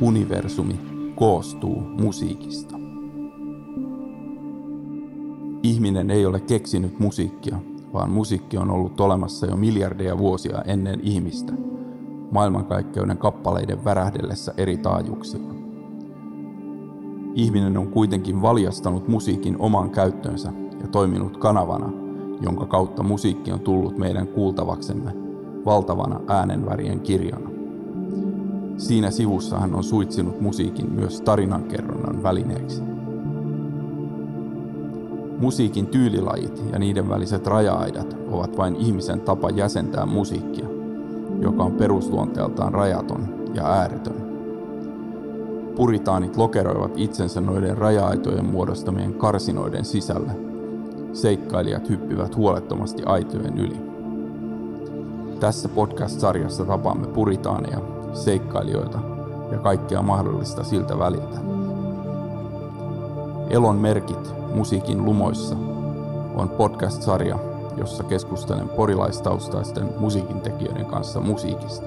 universumi koostuu musiikista. Ihminen ei ole keksinyt musiikkia, vaan musiikki on ollut olemassa jo miljardeja vuosia ennen ihmistä, maailmankaikkeuden kappaleiden värähdellessä eri taajuuksilla. Ihminen on kuitenkin valjastanut musiikin omaan käyttöönsä ja toiminut kanavana, jonka kautta musiikki on tullut meidän kuultavaksemme valtavana äänenvärien kirjana. Siinä sivussa hän on suitsinut musiikin myös tarinankerronnan välineeksi. Musiikin tyylilajit ja niiden väliset raja-aidat ovat vain ihmisen tapa jäsentää musiikkia, joka on perusluonteeltaan rajaton ja ääretön. Puritaanit lokeroivat itsensä noiden raja-aitojen muodostamien karsinoiden sisälle. Seikkailijat hyppivät huolettomasti aitojen yli. Tässä podcast-sarjassa tapaamme puritaaneja, seikkailijoita ja kaikkea mahdollista siltä väliltä. Elon merkit musiikin lumoissa on podcast-sarja, jossa keskustelen porilaistaustaisten musiikintekijöiden kanssa musiikista,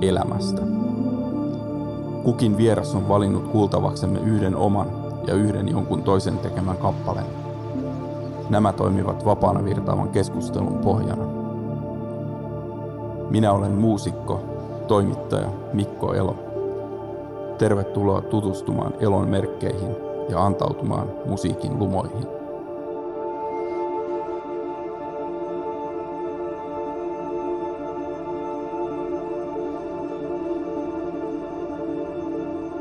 elämästä. Kukin vieras on valinnut kuultavaksemme yhden oman ja yhden jonkun toisen tekemän kappaleen. Nämä toimivat vapaana virtaavan keskustelun pohjana. Minä olen muusikko, toimittaja Mikko Elo. Tervetuloa tutustumaan Elon merkkeihin ja antautumaan musiikin lumoihin.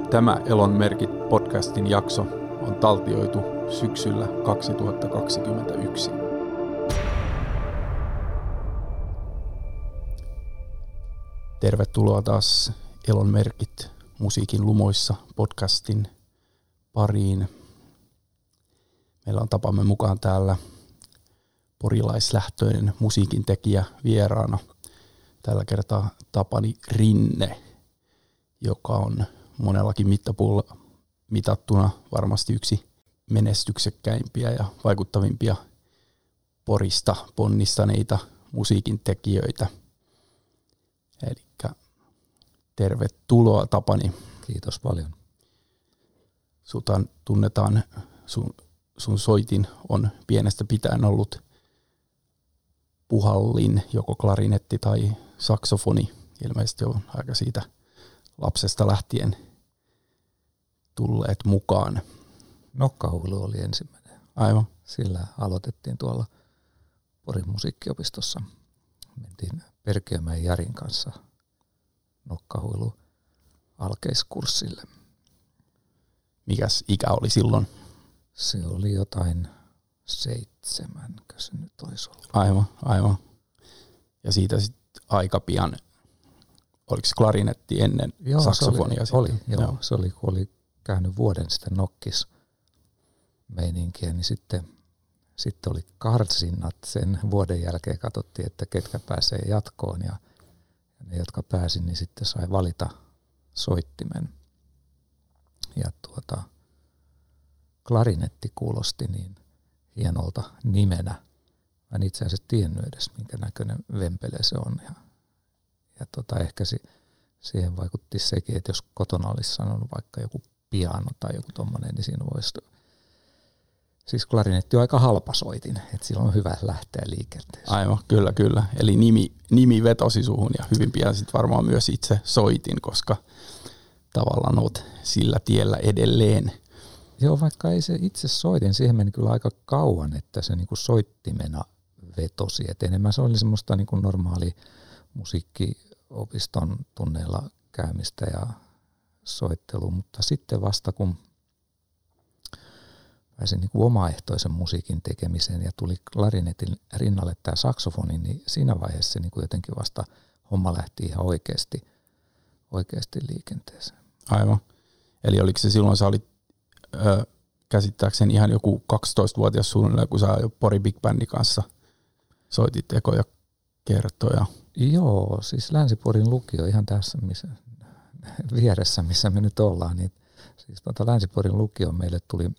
Tämä Elon merkit podcastin jakso on taltioitu syksyllä 2021. Tervetuloa taas Elon merkit musiikin lumoissa podcastin pariin. Meillä on tapamme mukaan täällä porilaislähtöinen musiikin tekijä vieraana. Tällä kertaa Tapani Rinne, joka on monellakin mittapuulla mitattuna varmasti yksi menestyksekkäimpiä ja vaikuttavimpia porista ponnistaneita musiikin tekijöitä. Eli tervetuloa Tapani. Kiitos paljon. Sutan tunnetaan, sun, sun soitin on pienestä pitäen ollut puhallin, joko klarinetti tai saksofoni. Ilmeisesti on aika siitä lapsesta lähtien tulleet mukaan. Nokkahuilu oli ensimmäinen. Aivan. Sillä aloitettiin tuolla Porin musiikkiopistossa. Mentiin Perkeämäen Jarin kanssa nokkahuilu alkeiskurssille. Mikäs ikä oli silloin? Se oli jotain seitsemänkö se nyt olisi ollut. Aivan, aivan. Ja siitä sitten aika pian, oliko se klarinetti ennen joo, saksofonia? Se oli, oli joo, joo, se oli, kun oli käynyt vuoden sitten nokkis meininkiä, niin sitten, sitten oli karsinnat sen vuoden jälkeen, katsottiin, että ketkä pääsee jatkoon ja, ne, jotka pääsi, niin sitten sai valita soittimen. Ja tuota, klarinetti kuulosti niin hienolta nimenä. Mä en itse asiassa tiennyt edes, minkä näköinen vempele se on. Ja, ja tota, ehkä si, siihen vaikutti sekin, että jos kotona olisi sanonut vaikka joku piano tai joku tommonen, niin siinä voisi Siis klarinetti on aika halpa soitin, että silloin on hyvä lähteä liikenteeseen. Aivan, kyllä, kyllä. Eli nimi, nimi vetosi suhun ja hyvin pian sitten varmaan myös itse soitin, koska tavallaan olet sillä tiellä edelleen. Joo, vaikka ei se itse soitin, siihen meni kyllä aika kauan, että se niinku soittimena vetosi. Et enemmän se oli semmoista niinku normaali musiikkiopiston tunneilla käymistä ja soittelu, mutta sitten vasta kun pääsin niin kuin omaehtoisen musiikin tekemiseen ja tuli klarinetin rinnalle tämä saksofoni, niin siinä vaiheessa niin kuin jotenkin vasta homma lähti ihan oikeasti, oikeasti liikenteeseen. Aivan. Eli oliko se silloin, sä olit ö, käsittääkseni ihan joku 12-vuotias suunnilleen, kun sä jo Pori Big Bandin kanssa soitit ekoja kertoja? Joo, siis Länsiporin lukio ihan tässä missä, vieressä, missä me nyt ollaan. Niin, siis tuota Länsiporin lukio meille tuli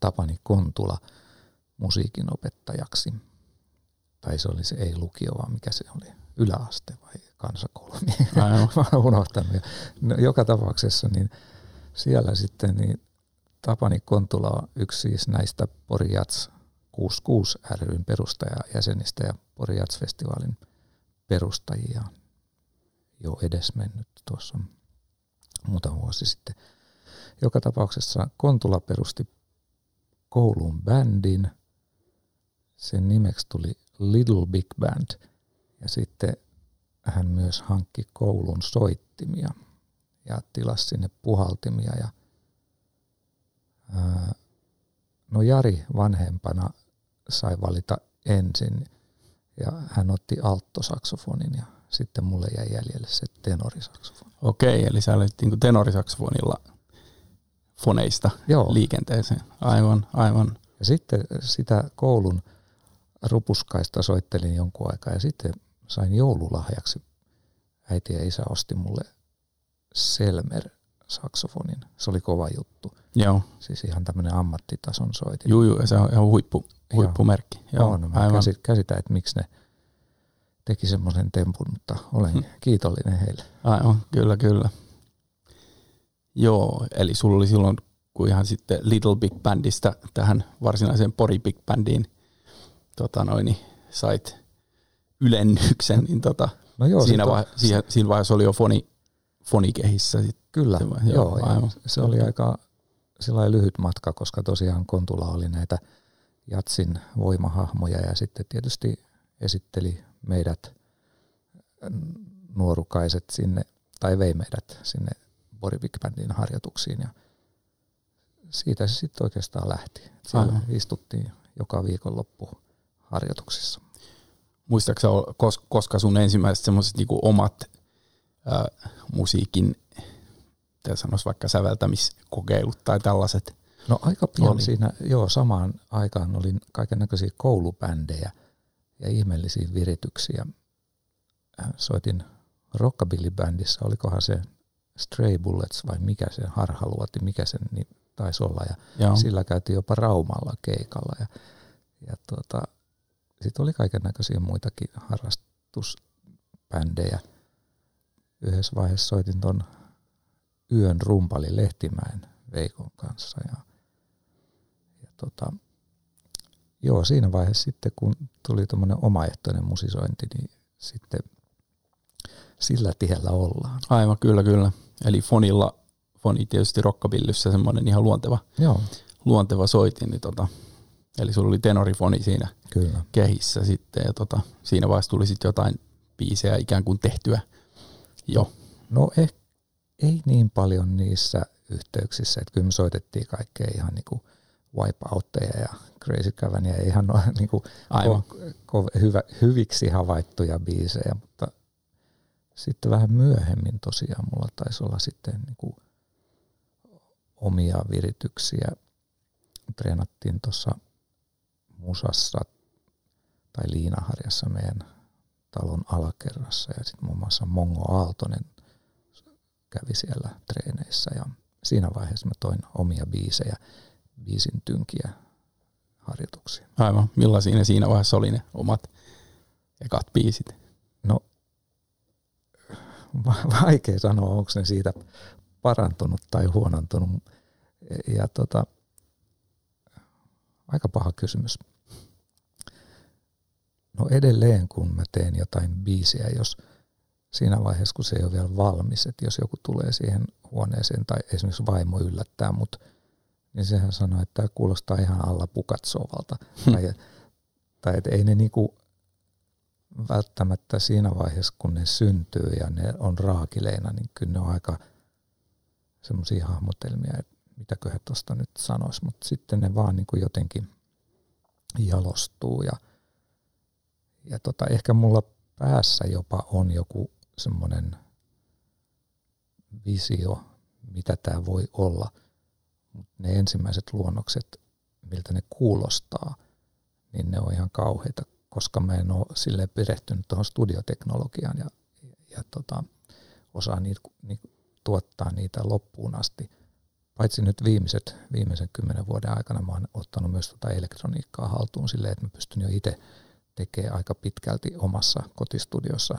Tapani Kontula musiikin opettajaksi. Tai se oli se ei lukio, vaan mikä se oli, yläaste vai kansakoulu. mä unohtanut. No, joka tapauksessa niin siellä sitten niin Tapani Kontula on yksi siis näistä Porijats 66 ryn perustajajäsenistä ja Porijats-festivaalin perustajia jo edesmennyt tuossa muutama vuosi sitten. Joka tapauksessa Kontula perusti koulun bändin. Sen nimeksi tuli Little Big Band ja sitten hän myös hankki koulun soittimia ja tilasi sinne puhaltimia ja no Jari vanhempana sai valita ensin ja hän otti alttosaksofonin ja sitten mulle jäi jäljelle se tenorisaksofoni. Okei, eli sä olit niin tenorisaksofonilla foneista Joo. liikenteeseen. Aivan, aivan. Ja sitten sitä koulun rupuskaista soittelin jonkun aikaa ja sitten sain joululahjaksi. Äiti ja isä osti mulle Selmer saksofonin. Se oli kova juttu. Joo. Siis ihan tämmöinen ammattitason soitin. Joo, joo, se on ihan huippu, huippumerkki. Joo, on, mä aivan. käsitän, että miksi ne teki semmoisen tempun, mutta olen hmm. kiitollinen heille. Aivan, kyllä, kyllä. Joo, eli sulla oli silloin, kun ihan sitten Little Big Bandista tähän varsinaiseen Pori Big Bandiin tota noin, niin sait ylennyksen, niin tota, no joo, siinä, vaihe, on... siinä, siinä vaiheessa oli jo foni, fonikehissä. Sit Kyllä, vai, joo, joo se oli aika lyhyt matka, koska tosiaan Kontula oli näitä Jatsin voimahahmoja ja sitten tietysti esitteli meidät nuorukaiset sinne, tai vei meidät sinne Bori Big Bandin harjoituksiin ja siitä se sitten oikeastaan lähti. Siellä Aivan. istuttiin joka viikonloppu harjoituksissa. Muistaakseni, koska sun ensimmäiset semmoiset niinku omat äh, musiikin, sanoisi vaikka säveltämiskokeilut tai tällaiset? No aika pian oli. siinä, joo, samaan aikaan oli kaiken näköisiä koulubändejä ja ihmeellisiä virityksiä. Soitin rockabilly-bändissä, olikohan se Stray Bullets vai mikä se harhaluoti, mikä se niin taisi olla. Ja Joo. sillä käytiin jopa Raumalla keikalla. Ja, ja tuota, sitten oli kaiken näköisiä muitakin harrastusbändejä. Yhdessä vaiheessa soitin ton Yön rumpali Lehtimäen Veikon kanssa. Ja, ja tota, joo, siinä vaiheessa sitten kun tuli tuommoinen omaehtoinen musisointi, niin sitten sillä tiellä ollaan. Aivan, kyllä, kyllä. Eli fonilla, foni tietysti rockabillyssä semmoinen ihan luonteva, Joo. luonteva soitin, niin tota, eli sulla oli tenorifoni siinä kyllä. kehissä sitten, ja tota, siinä vaiheessa tuli sitten jotain biisejä ikään kuin tehtyä jo. No eh, ei niin paljon niissä yhteyksissä, että kyllä me soitettiin kaikkea ihan niinku wipeoutteja ja Crazy Cavania ja ihan noin niinku ko, ko, hyvä, hyviksi havaittuja biisejä, mutta sitten vähän myöhemmin tosiaan mulla taisi olla sitten niin kuin omia virityksiä. Treenattiin tuossa musassa tai liinaharjassa meidän talon alakerrassa ja sitten muun muassa Mongo Aaltonen kävi siellä treeneissä ja siinä vaiheessa mä toin omia biisejä, biisin tynkiä harjoituksia. Aivan. Millaisia ne siinä vaiheessa oli ne omat ekat biisit? Vaikea sanoa, onko ne siitä parantunut tai huonontunut. Ja tota, aika paha kysymys. No edelleen, kun mä teen jotain biisiä, jos siinä vaiheessa, kun se ei ole vielä valmis, että jos joku tulee siihen huoneeseen tai esimerkiksi vaimo yllättää mut, niin sehän sanoo, että tämä kuulostaa ihan alla pukatsovalta. Hmm. tai, tai että ei ne niinku välttämättä siinä vaiheessa, kun ne syntyy ja ne on raakileina, niin kyllä ne on aika semmoisia hahmotelmia, että mitäköhän tuosta nyt sanoisi, mutta sitten ne vaan niin kuin jotenkin jalostuu ja, ja tota, ehkä mulla päässä jopa on joku semmoinen visio, mitä tämä voi olla, mutta ne ensimmäiset luonnokset, miltä ne kuulostaa, niin ne on ihan kauheita koska mä en ole sille perehtynyt tuohon studioteknologiaan ja, ja tota, osaa niitä, ni, tuottaa niitä loppuun asti. Paitsi nyt viimeiset, viimeisen kymmenen vuoden aikana mä oon ottanut myös tota elektroniikkaa haltuun silleen, että mä pystyn jo itse tekemään aika pitkälti omassa kotistudiossa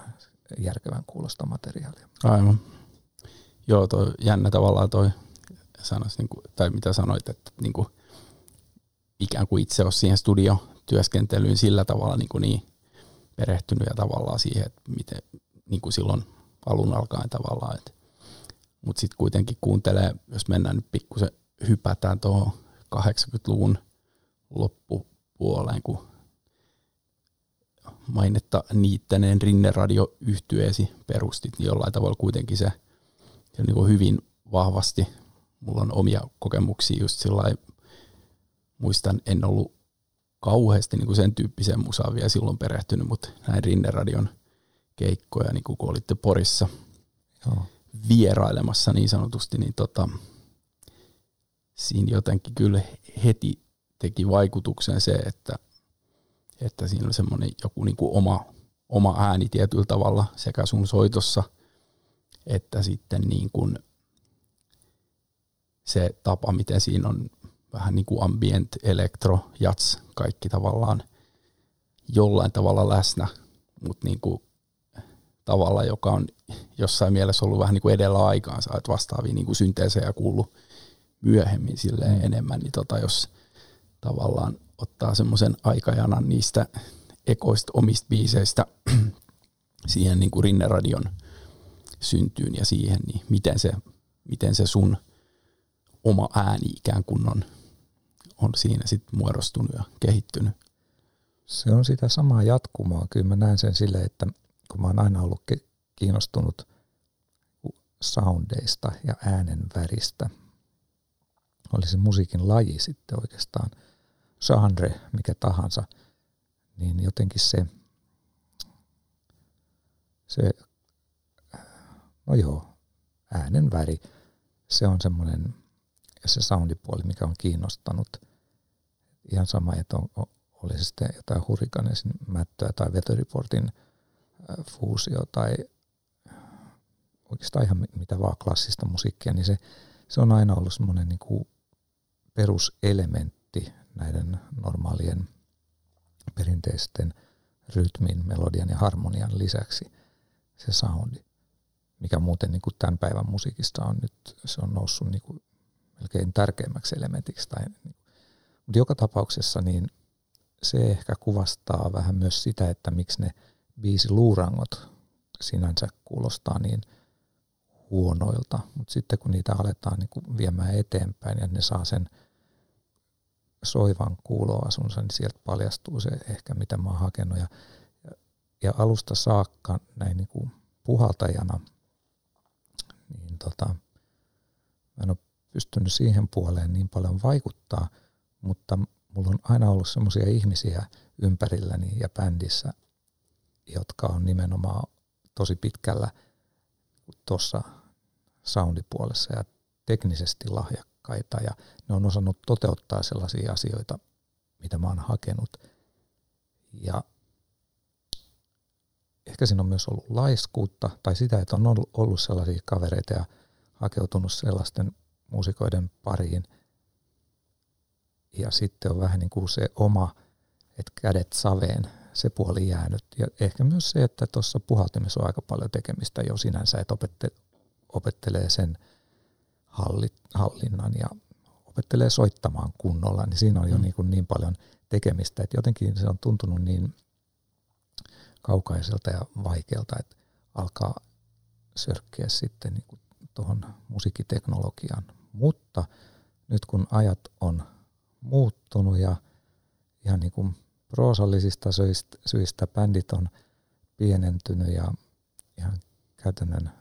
järkevän kuulosta materiaalia. Aivan. Joo, toi jännä tavallaan toi sanois, niin kuin, tai mitä sanoit, että niin kuin, ikään kuin itse olisi siihen studiotyöskentelyyn sillä tavalla niin, kuin niin perehtynyt ja tavallaan siihen, että miten niin kuin silloin alun alkaen tavallaan. Mutta sitten kuitenkin kuuntelee, jos mennään nyt pikkusen hypätään tuohon 80-luvun loppupuoleen, kun mainetta niittäneen Rinne-radio yhtyeesi perustit, niin jollain tavalla kuitenkin se, se niin kuin hyvin vahvasti, mulla on omia kokemuksia just sillä muistan, en ollut kauheasti niin kuin sen tyyppiseen musaan vielä silloin perehtynyt, mutta näin Rinne-radion keikkoja, niin kun olitte Porissa Joo. vierailemassa niin sanotusti, niin tota, siinä jotenkin kyllä heti teki vaikutuksen se, että, että siinä oli semmoinen joku niin kuin oma, oma ääni tietyllä tavalla sekä sun soitossa että sitten niin kuin se tapa, miten siinä on vähän niin kuin ambient, elektro, jats, kaikki tavallaan jollain tavalla läsnä, mutta niin kuin tavalla, joka on jossain mielessä ollut vähän niin kuin edellä aikaansa, että vastaavia niin kuin synteesejä kuullut myöhemmin silleen mm. enemmän, niin tota, jos tavallaan ottaa semmoisen aikajanan niistä ekoista omista biiseistä siihen niin kuin Rinneradion syntyyn ja siihen, niin miten se, miten se sun oma ääni ikään kuin on, on siinä sitten muodostunut ja kehittynyt? Se on sitä samaa jatkumoa. Kyllä mä näen sen silleen, että kun mä oon aina ollut kiinnostunut soundeista ja äänen väristä, oli se musiikin laji sitten oikeastaan, genre, mikä tahansa, niin jotenkin se, se no joo, äänen väri, se on semmoinen, se soundipuoli, mikä on kiinnostanut. Ihan sama, että on, oli se sitten jotain hurrikanesin mättöä tai vetoriportin fuusio tai oikeastaan ihan mitä vaan klassista musiikkia, niin se, se on aina ollut semmoinen niin kuin peruselementti näiden normaalien perinteisten rytmin, melodian ja harmonian lisäksi se soundi, mikä muuten niin kuin tämän päivän musiikista on nyt, se on noussut niin kuin melkein tärkeimmäksi elementiksi. Tai, niin mutta joka tapauksessa niin se ehkä kuvastaa vähän myös sitä, että miksi ne viisi luurangot sinänsä kuulostaa niin huonoilta, mutta sitten kun niitä aletaan niin kuin viemään eteenpäin ja ne saa sen soivan kuuloasunsa, niin sieltä paljastuu se ehkä, mitä mä oon hakenut. Ja, ja, alusta saakka näin niin kuin puhaltajana, niin tota, mä en ole pystynyt siihen puoleen niin paljon vaikuttaa, mutta mulla on aina ollut semmoisia ihmisiä ympärilläni ja bändissä, jotka on nimenomaan tosi pitkällä tuossa soundipuolessa ja teknisesti lahjakkaita ja ne on osannut toteuttaa sellaisia asioita, mitä mä oon hakenut. Ja ehkä siinä on myös ollut laiskuutta tai sitä, että on ollut sellaisia kavereita ja hakeutunut sellaisten muusikoiden pariin. Ja sitten on vähän niin kuin se oma, että kädet saveen se puoli jäänyt. Ja ehkä myös se, että tuossa puhaltimessa on aika paljon tekemistä jo sinänsä, että opette, opettelee sen hallit, hallinnan ja opettelee soittamaan kunnolla, niin siinä on jo mm. niin, kuin niin paljon tekemistä, että jotenkin se on tuntunut niin kaukaiselta ja vaikealta, että alkaa sörkkiä sitten niin tuohon musiikkiteknologiaan. Mutta nyt kun ajat on muuttunut ja ihan niin kuin proosallisista syistä, syistä bändit on pienentynyt ja ihan käytännön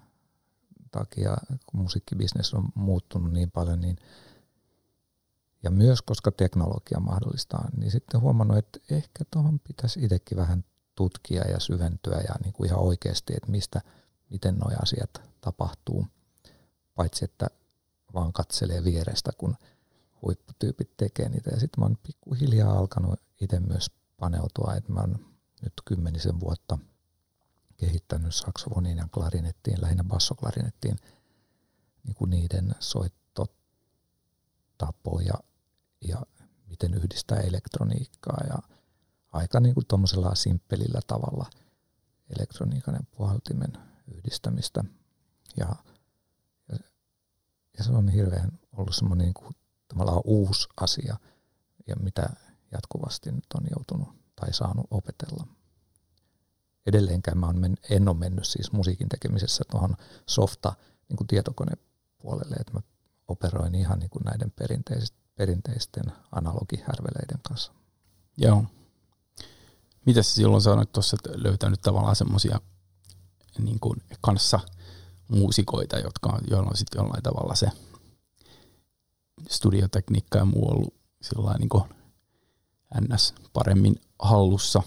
takia, kun musiikkibisnes on muuttunut niin paljon, niin ja myös koska teknologia mahdollistaa, niin sitten huomannut, että ehkä tuohon pitäisi itsekin vähän tutkia ja syventyä ja niin kuin ihan oikeasti, että mistä, miten nuo asiat tapahtuu, paitsi että vaan katselee vierestä, kun huipputyypit tekee niitä. Ja sitten mä oon pikkuhiljaa alkanut itse myös paneutua, että mä oon nyt kymmenisen vuotta kehittänyt saksofoniin ja klarinettiin, lähinnä bassoklarinettiin, niin kuin niiden soittotapoja ja miten yhdistää elektroniikkaa ja aika niin kuin tuommoisella simppelillä tavalla. elektroniikan ja puhaltimen yhdistämistä. Ja, ja, se on hirveän ollut semmoinen niin tavallaan uusi asia, ja mitä jatkuvasti nyt on joutunut tai saanut opetella. Edelleenkään mä en ole mennyt siis musiikin tekemisessä tuohon softa niin kuin tietokonepuolelle, että mä operoin ihan niin kuin näiden perinteisten, analogihärveleiden kanssa. Joo. Mitä silloin sanoit tuossa, löytänyt tavallaan semmoisia niin kuin kanssa muusikoita, jotka on, joilla on sitten jollain tavalla se studiotekniikka ja muu ollut sillä niin kuin ns. paremmin hallussa.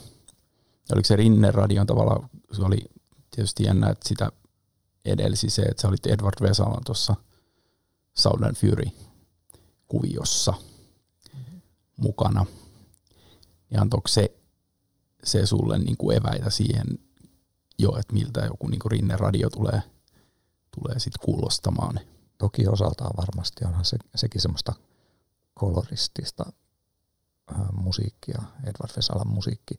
Ja oliko se Rinne radion tavalla, se oli tietysti jännä, että sitä edelsi se, että sä olit Edward Vesalan tuossa Southern Fury-kuviossa mm-hmm. mukana. Ja antoiko se, se sulle niin kuin eväitä siihen jo, että miltä joku niin kuin Rinne radio tulee, tulee sitten kuulostamaan? Toki osaltaan varmasti onhan se, sekin semmoista koloristista ää, musiikkia, Edward Vesalan musiikki,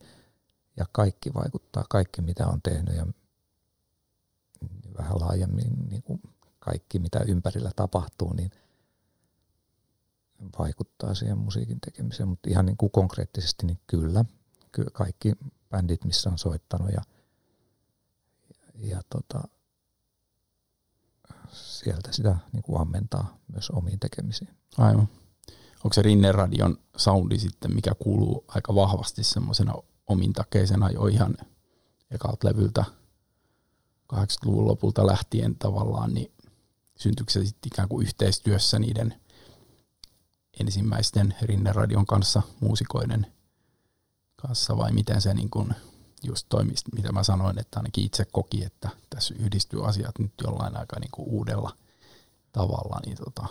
ja kaikki vaikuttaa, kaikki mitä on tehnyt ja vähän laajemmin niin kuin kaikki mitä ympärillä tapahtuu, niin vaikuttaa siihen musiikin tekemiseen, mutta ihan niin kuin konkreettisesti niin kyllä, kyllä kaikki bändit, missä on soittanut ja, ja tota, sieltä sitä niin kuin ammentaa myös omiin tekemisiin. Aivan. Onko se Rinne-radion soundi sitten, mikä kuuluu aika vahvasti semmoisena omintakeisena jo ihan ekalta levyltä 80-luvun lopulta lähtien tavallaan, niin syntyykö se sitten ikään kuin yhteistyössä niiden ensimmäisten Rinne-radion kanssa, muusikoiden kanssa, vai miten se niin kuin just toimi, mitä mä sanoin, että ainakin itse koki, että tässä yhdistyy asiat nyt jollain aika niin kuin uudella tavalla. Niin tota.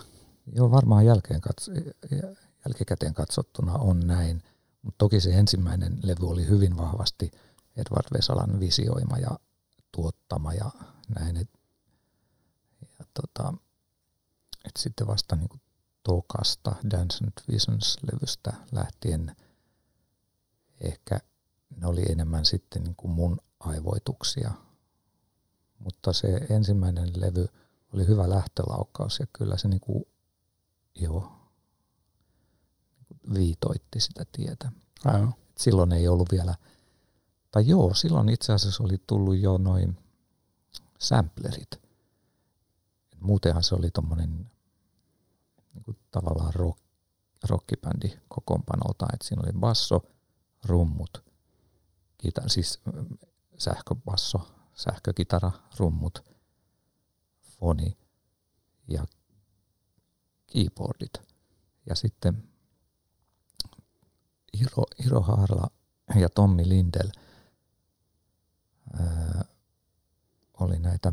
Joo, varmaan jälkeen katso, jälkikäteen katsottuna on näin, mutta toki se ensimmäinen levy oli hyvin vahvasti Edward Vesalan visioima ja tuottama ja näin. Et, ja tota, et sitten vasta niin Tokasta, Dance and Visions-levystä lähtien ehkä ne oli enemmän sitten niin kuin mun aivoituksia. Mutta se ensimmäinen levy oli hyvä lähtölaukkaus ja kyllä se niin kuin, joo, viitoitti sitä tietä. Aivan. Silloin ei ollut vielä, tai joo, silloin itse asiassa oli tullut jo noin samplerit. Muutenhan se oli tommonen niin kuin tavallaan rock, rockibändi kokoonpanolta, että siinä oli basso, rummut, kita, siis sähköbasso, sähkökitara, rummut, foni ja keyboardit. Ja sitten Iro, Iro Haarla ja Tommi Lindel ää, oli näitä,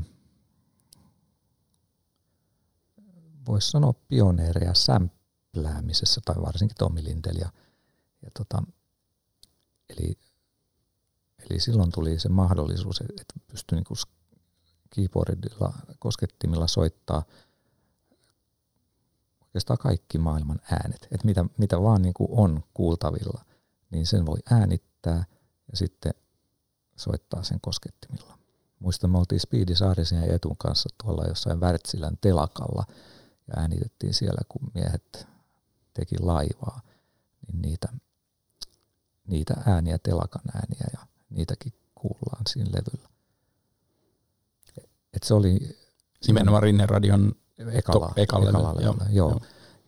voisi sanoa pioneereja sämpläämisessä, tai varsinkin Tommi Lindel. Ja, ja tota, eli, eli silloin tuli se mahdollisuus, että pystyi niinku keyboardilla, koskettimilla soittaa oikeastaan kaikki maailman äänet. Että mitä, mitä vaan niin kuin on kuultavilla, niin sen voi äänittää ja sitten soittaa sen koskettimilla. Muistan, me oltiin Speedy Saarisen ja Etun kanssa tuolla jossain Wärtsilän telakalla ja äänitettiin siellä, kun miehet teki laivaa, niin niitä, niitä ääniä, telakan ääniä ja niitäkin kuullaan siinä levyllä. Et se oli... Nimenomaan Rinne-radion ekalla, to, ekalla, ekalla levyllä. Joo, joo. joo.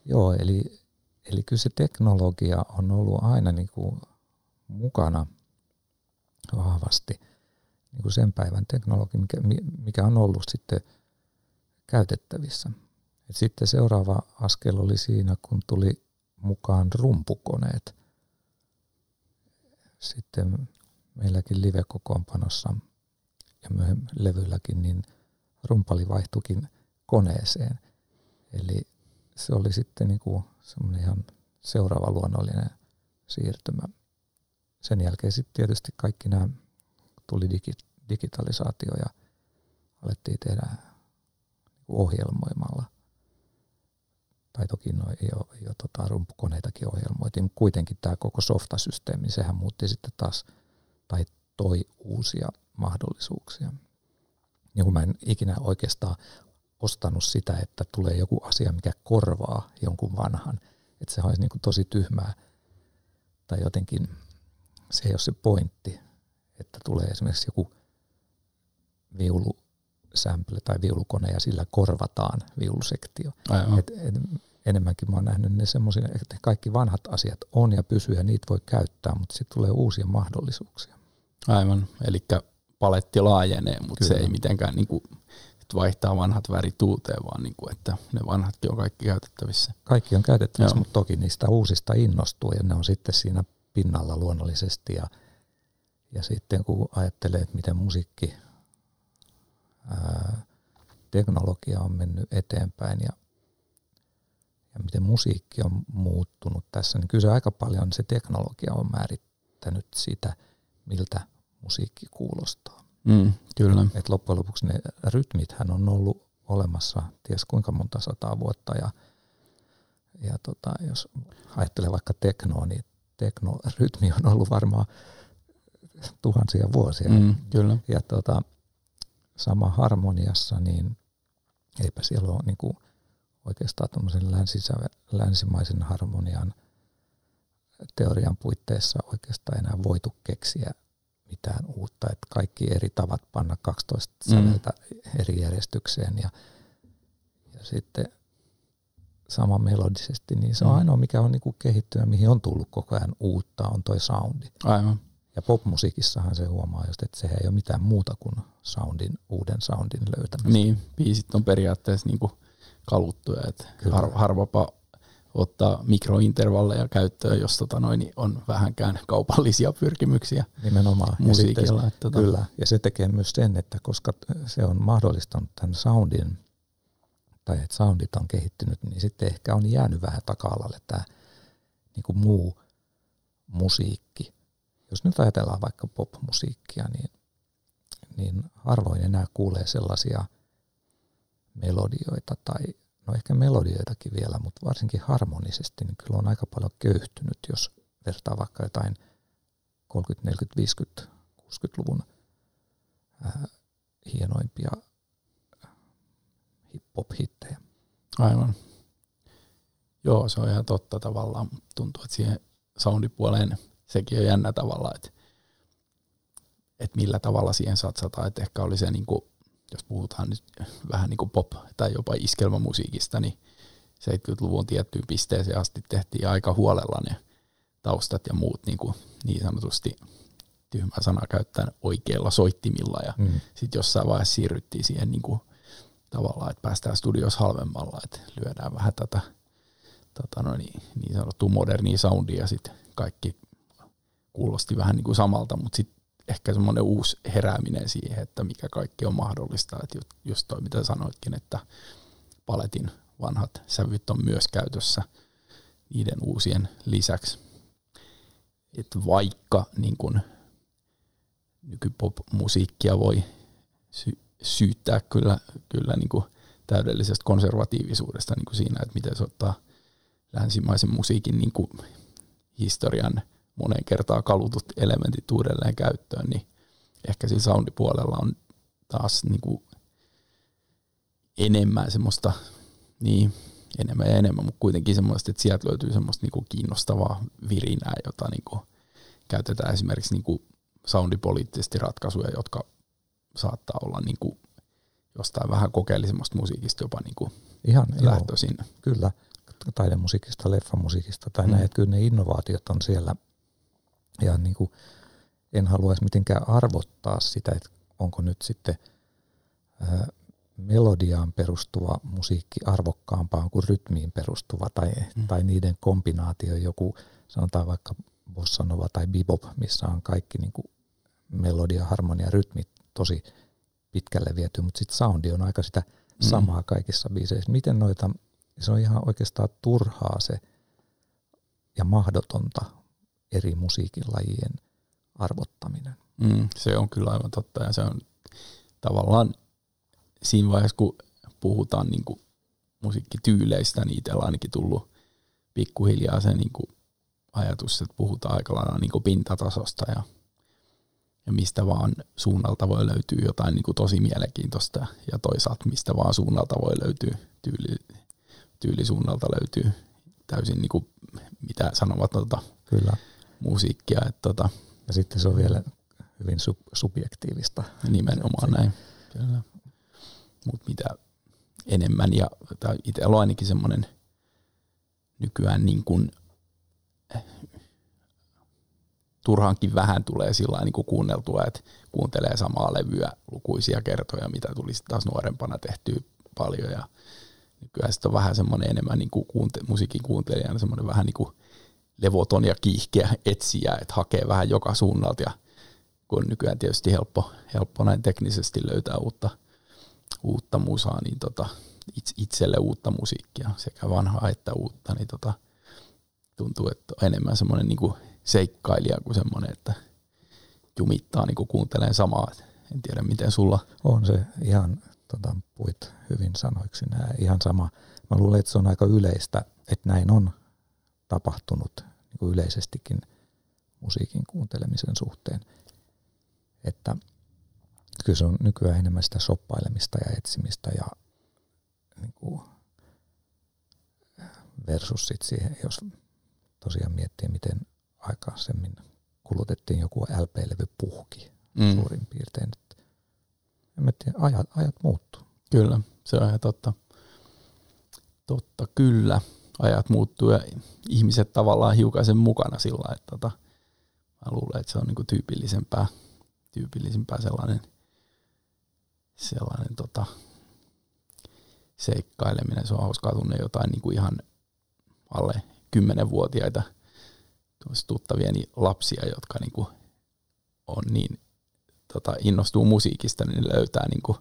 joo eli, eli kyllä se teknologia on ollut aina niin kuin mukana vahvasti – niin kuin sen päivän teknologia, mikä, mikä on ollut sitten käytettävissä. Et sitten seuraava askel oli siinä, kun tuli mukaan rumpukoneet. Sitten meilläkin live-kokoonpanossa ja myöhemmin levylläkin, niin rumpali vaihtuikin koneeseen. Eli se oli sitten niin kuin semmoinen ihan seuraava luonnollinen siirtymä. Sen jälkeen sitten tietysti kaikki nämä tuli digi, digitalisaatio ja alettiin tehdä ohjelmoimalla. Tai toki no, jo, jo tota, rumpukoneitakin ohjelmoitiin, mutta kuitenkin tämä koko softasysteemi, sehän muutti sitten taas, tai toi uusia mahdollisuuksia. Ja kun mä en ikinä oikeastaan ostanut sitä, että tulee joku asia, mikä korvaa jonkun vanhan, että se olisi niin kuin tosi tyhmää tai jotenkin se ei ole se pointti, että tulee esimerkiksi joku viulusämple tai viulukone ja sillä korvataan viulusektio. Et, et, enemmänkin mä oon nähnyt ne semmoisia, että kaikki vanhat asiat on ja pysyy ja niitä voi käyttää, mutta sitten tulee uusia mahdollisuuksia. Aivan, eli paletti laajenee, mutta Kyllä. se ei mitenkään niin kuin, vaihtaa vanhat värit uuteen, vaan niin kuin, että ne vanhatkin on kaikki käytettävissä. Kaikki on käytettävissä, Joo. mutta toki niistä uusista innostuu ja ne on sitten siinä pinnalla luonnollisesti ja, ja sitten kun ajattelee, että miten musiikki, ää, teknologia on mennyt eteenpäin ja, ja miten musiikki on muuttunut tässä, niin kyllä se aika paljon se teknologia on määrittänyt sitä, miltä musiikki kuulostaa. Mm, kyllä. Et loppujen lopuksi ne rytmithän on ollut olemassa ties kuinka monta sataa vuotta ja, ja tota, jos ajattelee vaikka teknoa, niin teknorytmi on ollut varmaan tuhansia vuosia. Mm, kyllä. Ja tota, sama harmoniassa, niin eipä siellä ole niin kuin oikeastaan länsimaisen harmonian teorian puitteissa oikeastaan enää voitu keksiä mitään uutta, että kaikki eri tavat panna 12 säveltä mm. eri järjestykseen ja, ja sitten sama melodisesti, niin se on mm. ainoa, mikä on niinku kehittynyt, mihin on tullut koko ajan uutta, on toi soundi. Aivan. Ja popmusiikissahan se huomaa just, että sehän ei ole mitään muuta kuin soundin, uuden soundin löytämistä. Niin, biisit on periaatteessa niinku kaluttuja, että har, harvapa ottaa mikrointervalleja käyttöön, jos tota noin, niin on vähänkään kaupallisia pyrkimyksiä Nimenomaan. musiikilla. Ja sitten, tota... Kyllä, ja se tekee myös sen, että koska se on mahdollistanut tämän soundin, tai että soundit on kehittynyt, niin sitten ehkä on jäänyt vähän taka-alalle tämä niin kuin muu musiikki. Jos nyt ajatellaan vaikka popmusiikkia, niin, niin harvoin enää kuulee sellaisia melodioita tai no ehkä melodioitakin vielä, mutta varsinkin harmonisesti, niin kyllä on aika paljon köyhtynyt, jos vertaa vaikka jotain 30, 40, 50, 60-luvun ää, hienoimpia hip-hop-hittejä. Aivan. Joo, se on ihan totta tavallaan. Tuntuu, että siihen soundipuoleen sekin on jännä tavalla, että, että millä tavalla siihen satsataan. Että ehkä oli se niin kuin jos puhutaan nyt vähän niin kuin pop- tai jopa iskelmamusiikista, niin 70-luvun tiettyyn pisteeseen asti tehtiin aika huolella ne taustat ja muut niin, kuin niin sanotusti tyhmä sana käyttäen oikeilla soittimilla ja mm. sitten jossain vaiheessa siirryttiin siihen niin kuin, tavallaan, että päästään studios halvemmalla, että lyödään vähän tätä tota no niin, niin sanottua modernia soundia ja sitten kaikki kuulosti vähän niin kuin samalta, mutta sitten ehkä semmoinen uusi herääminen siihen, että mikä kaikki on mahdollista. Että just toi, mitä sanoitkin, että paletin vanhat sävyt on myös käytössä niiden uusien lisäksi. Että vaikka niin kun nykypop-musiikkia voi sy- syyttää kyllä, kyllä niin täydellisestä konservatiivisuudesta niin siinä, että miten se ottaa länsimaisen musiikin niin historian moneen kertaan kalutut elementit uudelleen käyttöön, niin ehkä siinä soundipuolella on taas niin kuin enemmän semmoista, niin enemmän ja enemmän, mutta kuitenkin semmoista, että sieltä löytyy semmoista niin kuin kiinnostavaa virinää, jota niin kuin käytetään esimerkiksi niin kuin soundipoliittisesti ratkaisuja, jotka saattaa olla niin kuin jostain vähän kokeellisemmasta musiikista jopa niin kuin Ihan, lähtöisin. Joo, kyllä, taidemusiikista, leffamusiikista tai mm. näin, että kyllä ne innovaatiot on siellä ja niin kuin en haluaisi mitenkään arvottaa sitä, että onko nyt sitten ää, melodiaan perustuva musiikki arvokkaampaa kuin rytmiin perustuva tai, mm. tai niiden kombinaatio joku, sanotaan vaikka bossanova tai bebop, missä on kaikki niin kuin melodia, harmonia, rytmi tosi pitkälle viety, mutta sitten soundi on aika sitä mm. samaa kaikissa biiseissä. Miten noita, se on ihan oikeastaan turhaa se ja mahdotonta eri musiikinlajien arvottaminen. Mm, se on kyllä aivan totta ja se on tavallaan siinä vaiheessa, kun puhutaan niin kuin musiikkityyleistä, niin itsellä ainakin tullut pikkuhiljaa se niin kuin ajatus, että puhutaan aika lailla niin kuin pintatasosta ja ja mistä vaan suunnalta voi löytyä jotain niin kuin tosi mielenkiintoista ja toisaalta mistä vaan suunnalta voi löytyä tyyli, tyylisuunnalta löytyy täysin niin kuin, mitä sanovat tuota, Kyllä. Musiikkia. Että, tota, ja sitten se on vielä hyvin sub- subjektiivista. Nimenomaan näin. Kyllä. Mutta mitä enemmän, ja itsellä on ainakin semmoinen nykyään niin kuin, turhankin vähän tulee sillä niin kuin kuunneltua, että kuuntelee samaa levyä lukuisia kertoja, mitä tulisi taas nuorempana tehtyä paljon. Ja nykyään sitten on vähän semmoinen enemmän niin kuin kuunte- musiikin kuuntelijana semmoinen vähän niin kuin levoton ja kiihkeä etsiä, että hakee vähän joka suunnalta ja kun nykyään tietysti helppo, helppo näin teknisesti löytää uutta, uutta musaa, niin tota, itselle uutta musiikkia, sekä vanhaa että uutta, niin tota, tuntuu, että on enemmän semmoinen niin seikkailija kuin semmoinen, että jumittaa niin kuuntelee samaa. En tiedä, miten sulla... On se ihan, tota, puit hyvin sanoiksi nämä, ihan sama. Mä luulen, että se on aika yleistä, että näin on tapahtunut niin kuin yleisestikin musiikin kuuntelemisen suhteen. Että kyllä se on nykyään enemmän sitä soppailemista ja etsimistä ja niin kuin versus sit siihen, jos tosiaan miettii, miten aikaisemmin kulutettiin joku LP-levy puhki mm. suurin piirtein. En mä tiedä, ajat, ajat muuttuu. Kyllä, se on ihan totta. Totta, kyllä. Ajat muuttuu ja ihmiset tavallaan hiukan sen mukana sillä että tota, mä luulen, että se on niinku tyypillisempää, tyypillisempää sellainen, sellainen tota, seikkaileminen. Se on hauskaa tunne jotain niinku ihan alle kymmenenvuotiaita tuttavieni lapsia, jotka niinku on niin tota, innostuu musiikista, niin löytää, niinku,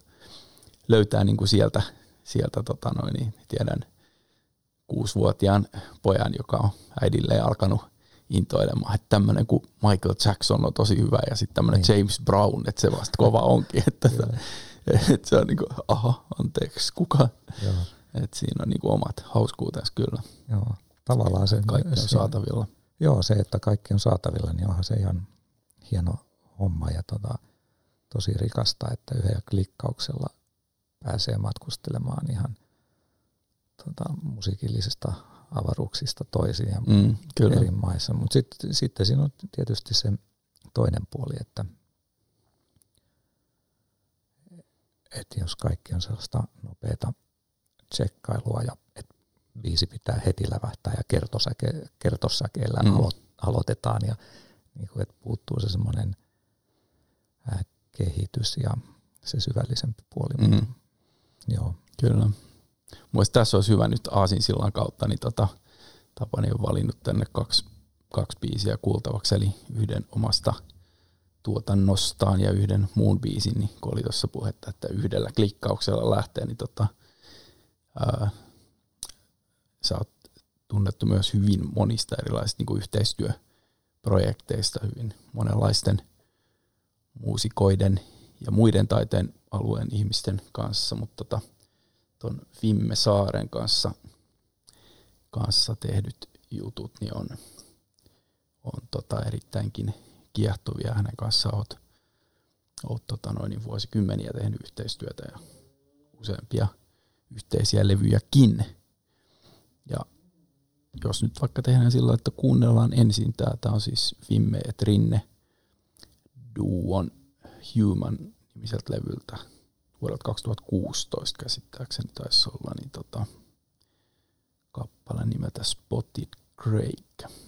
löytää niinku sieltä, sieltä tota noin, niin tiedän kuusivuotiaan pojan, joka on äidilleen alkanut intoilemaan, että tämmöinen kuin Michael Jackson on tosi hyvä ja sitten tämmöinen niin. James Brown, että se vasta kova onkin, että, että se on niin kuin, aha, anteeksi, kuka? Joo. Että siinä on niin kuin omat hauskuutensa kyllä. Joo, tavallaan se. Kaikki on saatavilla. Joo, se, että kaikki on saatavilla, niin onhan se ihan hieno homma ja tota, tosi rikasta, että yhdellä klikkauksella pääsee matkustelemaan ihan tota, musiikillisista avaruuksista toisiin mm, kyllä. eri maissa. Mutta sitten sit siinä on tietysti se toinen puoli, että että jos kaikki on sellaista nopeata tsekkailua ja että biisi pitää heti lävähtää ja kertosäke, kertosäkeellä mm. alo, aloitetaan ja niin kuin, että puuttuu se semmoinen kehitys ja se syvällisempi puoli. Mm. Joo. Kyllä. Mielestäni tässä olisi hyvä nyt Aasin sillan kautta, niin tota, Tapani on valinnut tänne kaksi, kaksi biisiä kuultavaksi, eli yhden omasta tuotannostaan ja yhden muun biisin, niin kun oli tuossa puhetta, että yhdellä klikkauksella lähtee, niin tota, ää, sä oot tunnettu myös hyvin monista erilaisista niin yhteistyöprojekteista, hyvin monenlaisten muusikoiden ja muiden taiteen alueen ihmisten kanssa, mutta tota, ton Vimme Saaren kanssa, kanssa tehdyt jutut niin on, on tota erittäinkin kiehtovia. Hänen kanssaan oot, oot tota noin niin vuosikymmeniä tehnyt yhteistyötä ja useampia yhteisiä levyjäkin. Ja jos nyt vaikka tehdään sillä että kuunnellaan ensin tämä, tämä on siis Vimme et Rinne Duon Human nimiseltä levyltä vuodelta 2016 käsittääkseni taisi olla, niin tota, kappale nimeltä Spotted Craig.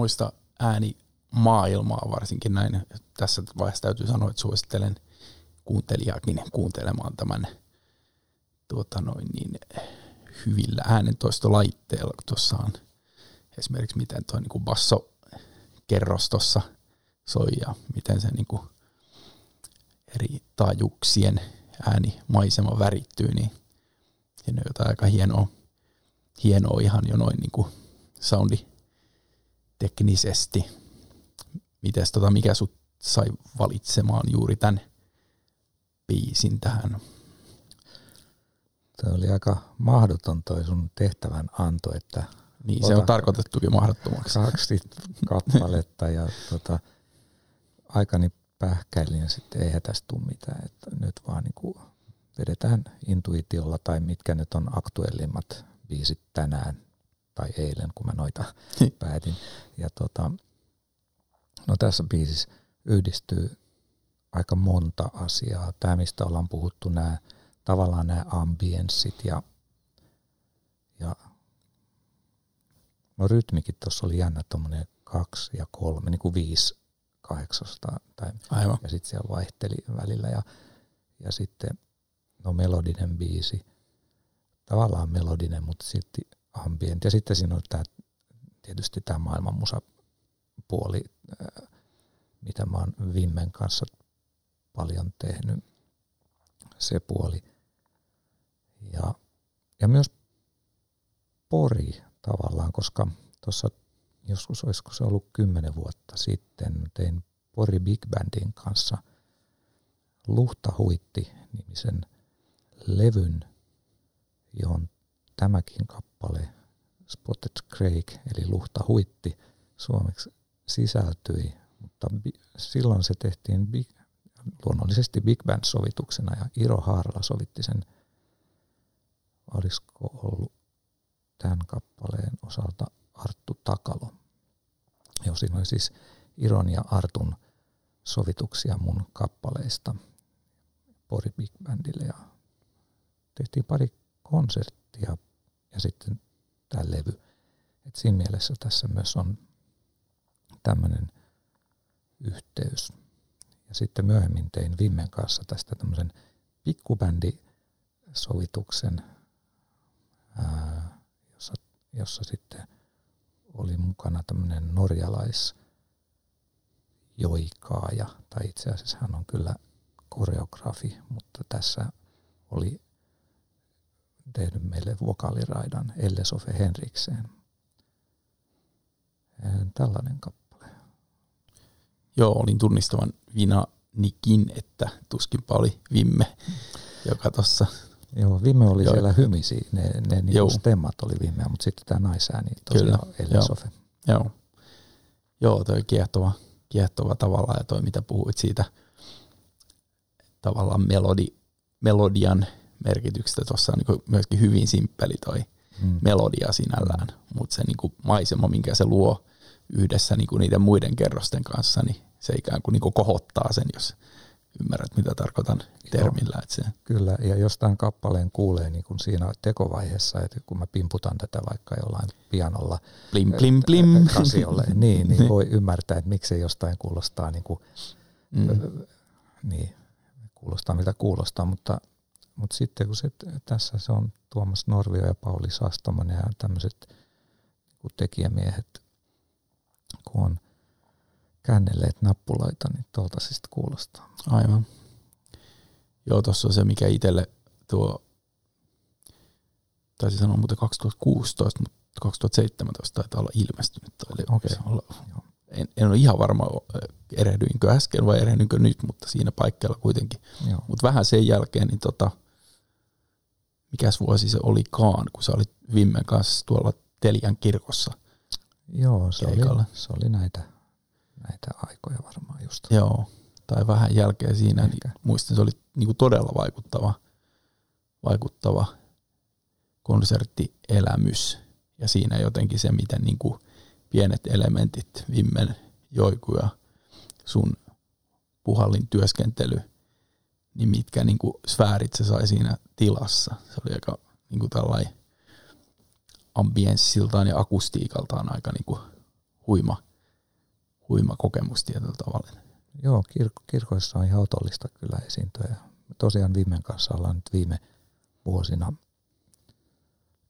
Muista ääni maailmaa varsinkin näin. Tässä vaiheessa täytyy sanoa, että suosittelen kuuntelijaakin kuuntelemaan tämän tuota noin niin, hyvillä äänentoistolaitteilla, tuossa on esimerkiksi miten tuo niin basso kerros tuossa soi ja miten se niin kuin eri taajuuksien äänimaisema värittyy, niin siinä on jotain aika hienoa, hienoa ihan jo noin niin kuin soundi teknisesti. Mites tota, mikä sut sai valitsemaan juuri tämän biisin tähän? Tämä oli aika mahdoton toi sun tehtävän anto, että niin, se on tarkoitettukin mahdottomaksi. Kaksi kappaletta ja tota, aikani pähkäilin ja sitten eihän tästä tule mitään, että nyt vaan niin kuin vedetään intuitiolla tai mitkä nyt on aktuellimmat biisit tänään tai eilen, kun mä noita niin. päätin. Ja tota, no tässä biisissä yhdistyy aika monta asiaa. Tämä, mistä ollaan puhuttu, nämä tavallaan nämä ambienssit ja, ja no rytmikin tuossa oli jännä tuommoinen kaksi ja kolme, niin kuin viisi kahdeksasta tai, Aivan. ja sitten siellä vaihteli välillä ja, ja sitten no melodinen biisi, tavallaan melodinen, mutta sitten ambient ja sitten siinä on tämä tietysti tämä maailman musa puoli, mitä mä oon Vimmen kanssa paljon tehnyt, se puoli. Ja, ja myös Pori tavallaan, koska tuossa joskus olisiko se ollut kymmenen vuotta sitten, tein Pori Big Bandin kanssa Luhta Huitti nimisen levyn, johon tämäkin kappale Spotted Craig eli Luhta Huitti suomeksi sisältyi, mutta silloin se tehtiin big, luonnollisesti Big Band-sovituksena ja Iro Haarala sovitti sen, olisiko ollut tämän kappaleen osalta Arttu Takalo. Joo, siinä oli siis Iron ja Artun sovituksia mun kappaleista Pori Big Bandille ja tehtiin pari konserttia ja sitten tämä levy. Et siinä mielessä tässä myös on tämmöinen yhteys. Ja sitten myöhemmin tein Vimmen kanssa tästä tämmöisen pikkubändisovituksen, ää, jossa, jossa sitten oli mukana tämmöinen norjalais joikaaja, tai itse asiassa hän on kyllä koreografi, mutta tässä oli tehnyt meille vokaaliraidan Elle Sofe Henrikseen. Tällainen kappale. Joo, olin tunnistavan Vina Nikin, että tuskinpa oli Vimme, joka tuossa Joo, Vimme oli Joo. siellä hymisi, ne, ne niinku stemmat oli Vimmeä, mutta sitten tämä naisääni tosiaan Kyllä. Elle Joo. Sofe. Joo. Joo, toi kiehtova, kiehtova tavalla ja toi mitä puhuit siitä tavallaan melodi, melodian merkityksestä. Tuossa on niin myöskin hyvin simppeli toi mm. melodia sinällään, mutta se niin maisema, minkä se luo yhdessä niin niiden muiden kerrosten kanssa, niin se ikään kuin, niin kohottaa sen, jos ymmärrät, mitä tarkoitan termillä. Että se... Kyllä, ja jostain kappaleen kuulee niin kuin siinä tekovaiheessa, että kun mä pimputan tätä vaikka jollain pianolla plim, plim, plim. kasiolle, niin, niin voi ymmärtää, että miksi jostain kuulostaa niin kuin, mm. niin, kuulostaa miltä kuulostaa, mutta, mutta sitten kun se, tässä se on Tuomas Norvio ja Pauli Sastamonen ja tämmöiset niin tekijämiehet, kun on käännelleet nappulaita, niin tuolta se sitten kuulostaa. Aivan. Joo, tuossa on se, mikä itselle tuo, taisi sanoa muuten 2016, mutta 2017 taitaa olla ilmestynyt. Okay. Olla, en, en ole ihan varma, erehdyinkö äsken vai erehdynkö nyt, mutta siinä paikkeilla kuitenkin. Mutta vähän sen jälkeen, niin tota, mikäs vuosi se olikaan, kun sä olit Vimmen kanssa tuolla Telian kirkossa. Joo, se oli, se oli näitä, näitä aikoja varmaan just. Joo, tai vähän jälkeen siinä, niin muistin se oli niinku todella vaikuttava, vaikuttava konserttielämys. Ja siinä jotenkin se, miten niinku pienet elementit, Vimmen joiku ja sun puhallin työskentely, niin mitkä niinku sfäärit se sai siinä tilassa. Se oli aika niinku tällainen ambienssiltaan ja akustiikaltaan aika niin kuin huima, huima kokemus tietyllä tavalla. Joo, kir- kirkoissa on ihan otollista kyllä esiintyä. Tosiaan Vimen kanssa ollaan nyt viime vuosina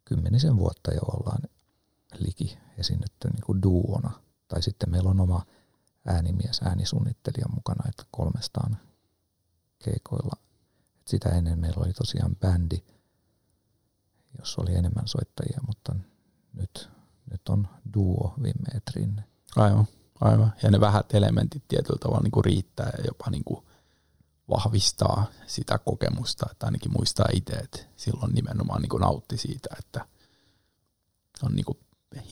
kymmenisen vuotta jo ollaan liki esiinnytty niin kuin duona. Tai sitten meillä on oma äänimies, äänisuunnittelija mukana, että kolmestaan keikoilla. Et sitä ennen meillä oli tosiaan bändi, jossa oli enemmän soittajia, mutta nyt, nyt on duo Vimme Rinne. Aivan, aivan. Ja ne vähät elementit tietyllä tavalla niin kuin riittää ja jopa niin kuin vahvistaa sitä kokemusta, että ainakin muistaa itse, että silloin nimenomaan niin kuin nautti siitä, että on niin kuin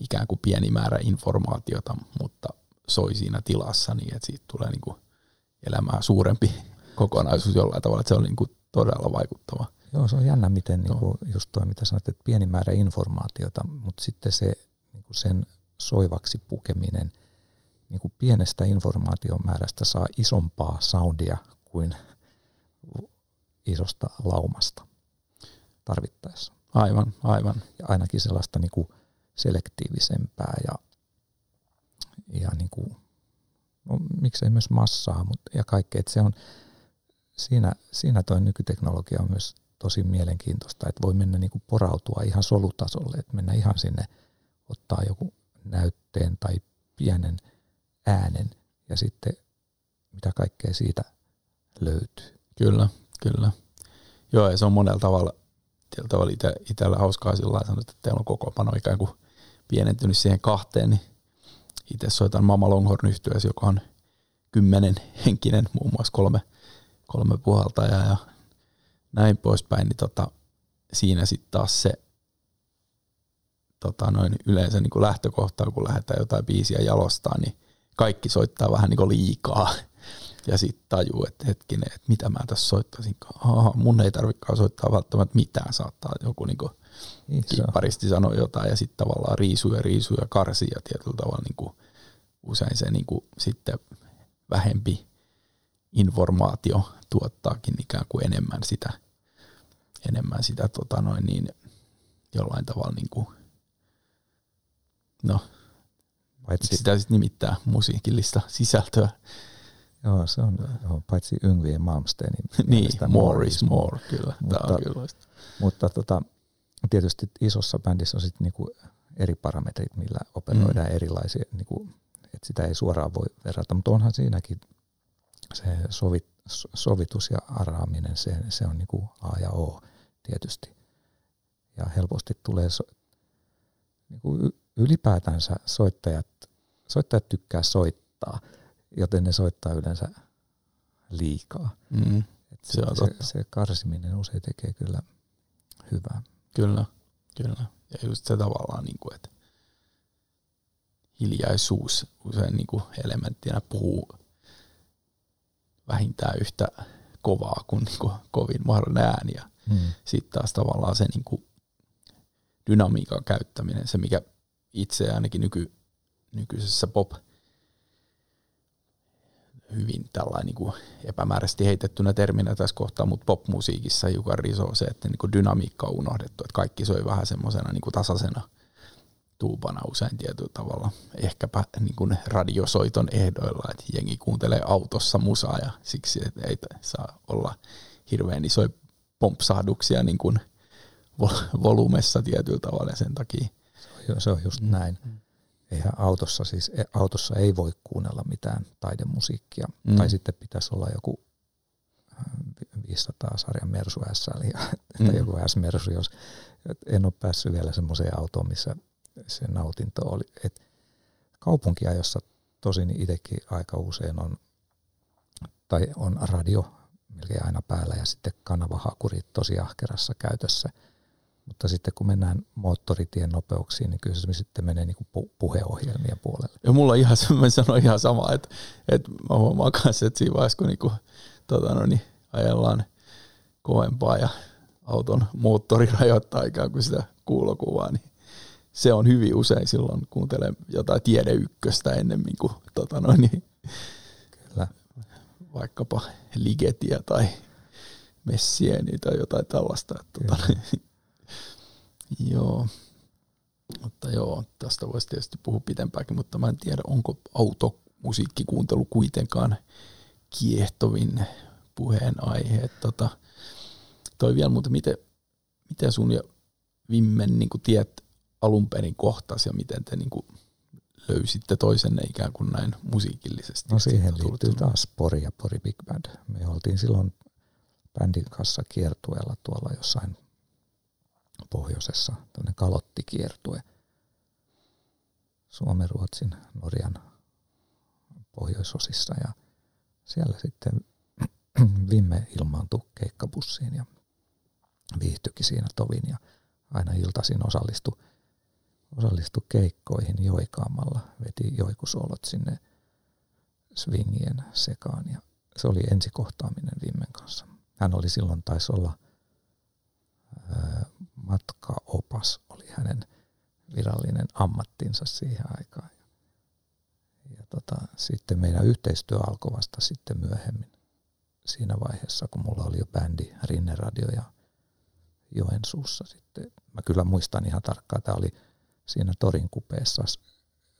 ikään kuin pieni määrä informaatiota, mutta soi siinä tilassa niin, että siitä tulee niin kuin elämää suurempi kokonaisuus jollain tavalla, että se on niin kuin todella vaikuttava. Joo, se on jännä, miten niin kuin just tuo, mitä sanoit, että pieni määrä informaatiota, mutta sitten se niin kuin sen soivaksi pukeminen niin kuin pienestä informaatiomäärästä saa isompaa soundia kuin isosta laumasta tarvittaessa. Aivan, aivan. Ja ainakin sellaista niin kuin selektiivisempää ja, ja niin kuin, no, miksei myös massaa mutta, ja kaikkea. Että se on, siinä, siinä toi nykyteknologia on myös tosi mielenkiintoista, että voi mennä niin kuin porautua ihan solutasolle, että mennä ihan sinne, ottaa joku näytteen tai pienen äänen ja sitten mitä kaikkea siitä löytyy. Kyllä, kyllä. Joo, ja se on monella tavalla, tavalla ite, itsellä hauskaa sillä lailla, että teillä on koko pano ikään kuin pienentynyt siihen kahteen, niin itse soitan Mama Longhorn yhtyessä, joka on kymmenen henkinen, muun muassa kolme, kolme puhaltajaa ja näin poispäin, niin tota, siinä sitten taas se tota noin, yleensä niin kuin lähtökohta, kun lähdetään jotain biisiä jalostaa, niin kaikki soittaa vähän niin kuin liikaa. Ja sitten tajuu, että hetkinen, että mitä mä tässä soittaisin. Aha, mun ei tarvitsekaan soittaa välttämättä mitään. Saattaa joku niin kuin kipparisti sanoa jotain ja sitten tavallaan riisuu ja riisuu ja karsii ja tietyllä tavalla niin kuin usein se niin kuin sitten vähempi informaatio tuottaakin ikään kuin enemmän sitä, enemmän sitä tota noin niin, jollain tavalla niin kuin, no, paitsi, sitä sitten nimittää musiikillista sisältöä. Joo, se on joo, paitsi Yngvi ja Malmsteenin. niin, more is more, kyllä. Mutta, Tämä on kyllä. mutta tota, tietysti isossa bändissä on sitten niinku eri parametrit, millä operoidaan mm. erilaisia, niinku, että sitä ei suoraan voi verrata, mutta onhan siinäkin se sovit, sovitus ja araaminen, se, se on niinku A ja O tietysti. Ja helposti tulee so, niinku ylipäätänsä soittajat, soittajat tykkää soittaa, joten ne soittaa yleensä liikaa. Mm, se, se, se, se karsiminen usein tekee kyllä hyvää. Kyllä, kyllä. Ja just se tavallaan, niin kuin, että hiljaisuus usein niin kuin elementtinä puhuu vähintään yhtä kovaa kuin, niin kuin kovin mahdollinen ääni. Ja hmm. sitten taas tavallaan se niin kuin dynamiikan käyttäminen, se mikä itse ainakin nyky, nykyisessä pop hyvin tällainen niin kuin epämääräisesti heitettynä terminä tässä kohtaa, mutta popmusiikissa hiukan risoo se, että niin kuin dynamiikka on unohdettu, että kaikki soi vähän semmoisena niin tasaisena tuupana usein tietyllä tavalla. Ehkäpä niin kuin radiosoiton ehdoilla, että jengi kuuntelee autossa musaa ja siksi että ei saa olla hirveän isoja pompsahduksia niin kuin volumessa tietyllä tavalla ja sen takia. Se on just näin. Mm eihän autossa siis, e, autossa ei voi kuunnella mitään taidemusiikkia. Mm. Tai sitten pitäisi olla joku 500 äh, sarjan Mersu SL mm. tai joku S-Mersu, jos en ole päässyt vielä semmoiseen autoon, missä se nautinto oli. Et kaupunkia, jossa tosin itsekin aika usein on, tai on radio melkein aina päällä ja sitten kanavahakurit tosi ahkerassa käytössä – mutta sitten kun mennään moottoritien nopeuksiin, niin kyllä se sitten menee niin kuin puheohjelmien puolelle. Ja mulla ihan, mä sanoin ihan sama, että, että mä huomaan kanssa, että siinä vaiheessa kun niin kuin, tota no, niin ajellaan kovempaa ja auton moottori rajoittaa ikään kuin sitä kuulokuvaa, niin se on hyvin usein silloin kuuntelen jotain tiedeykköstä ennemmin kuin tota no, niin, Kyllä. vaikkapa Ligetiä tai Messieni tai jotain tällaista. Että, tota, Joo. Mutta joo, tästä voisi tietysti puhua pitempäänkin, mutta mä en tiedä, onko automusiikkikuuntelu kuitenkaan kiehtovin puheenaihe. Tota, toi vielä, mutta miten, miten sun ja Vimmen niin tiet alun perin kohtas ja miten te niin kuin löysitte toisenne ikään kuin näin musiikillisesti? No siihen liittyy taas Pori ja Pori Big Band. Me oltiin silloin bändin kanssa kiertueella tuolla jossain pohjoisessa, tämmöinen kalottikiertue. Suomen, Ruotsin, Norjan pohjoisosissa ja siellä sitten Vimme ilmaantui keikkabussiin ja viihtyikin siinä tovin ja aina iltaisin osallistui, osallistui keikkoihin joikaamalla, veti joikusolot sinne swingien sekaan ja se oli ensikohtaaminen Vimmen kanssa. Hän oli silloin, taisi olla matkaopas, oli hänen virallinen ammattinsa siihen aikaan. Ja tota, sitten meidän yhteistyö alkoi vasta sitten myöhemmin siinä vaiheessa, kun mulla oli jo bändi Rinne Radio ja Joensuussa sitten. Mä kyllä muistan ihan tarkkaan, tämä oli siinä torin kupeessa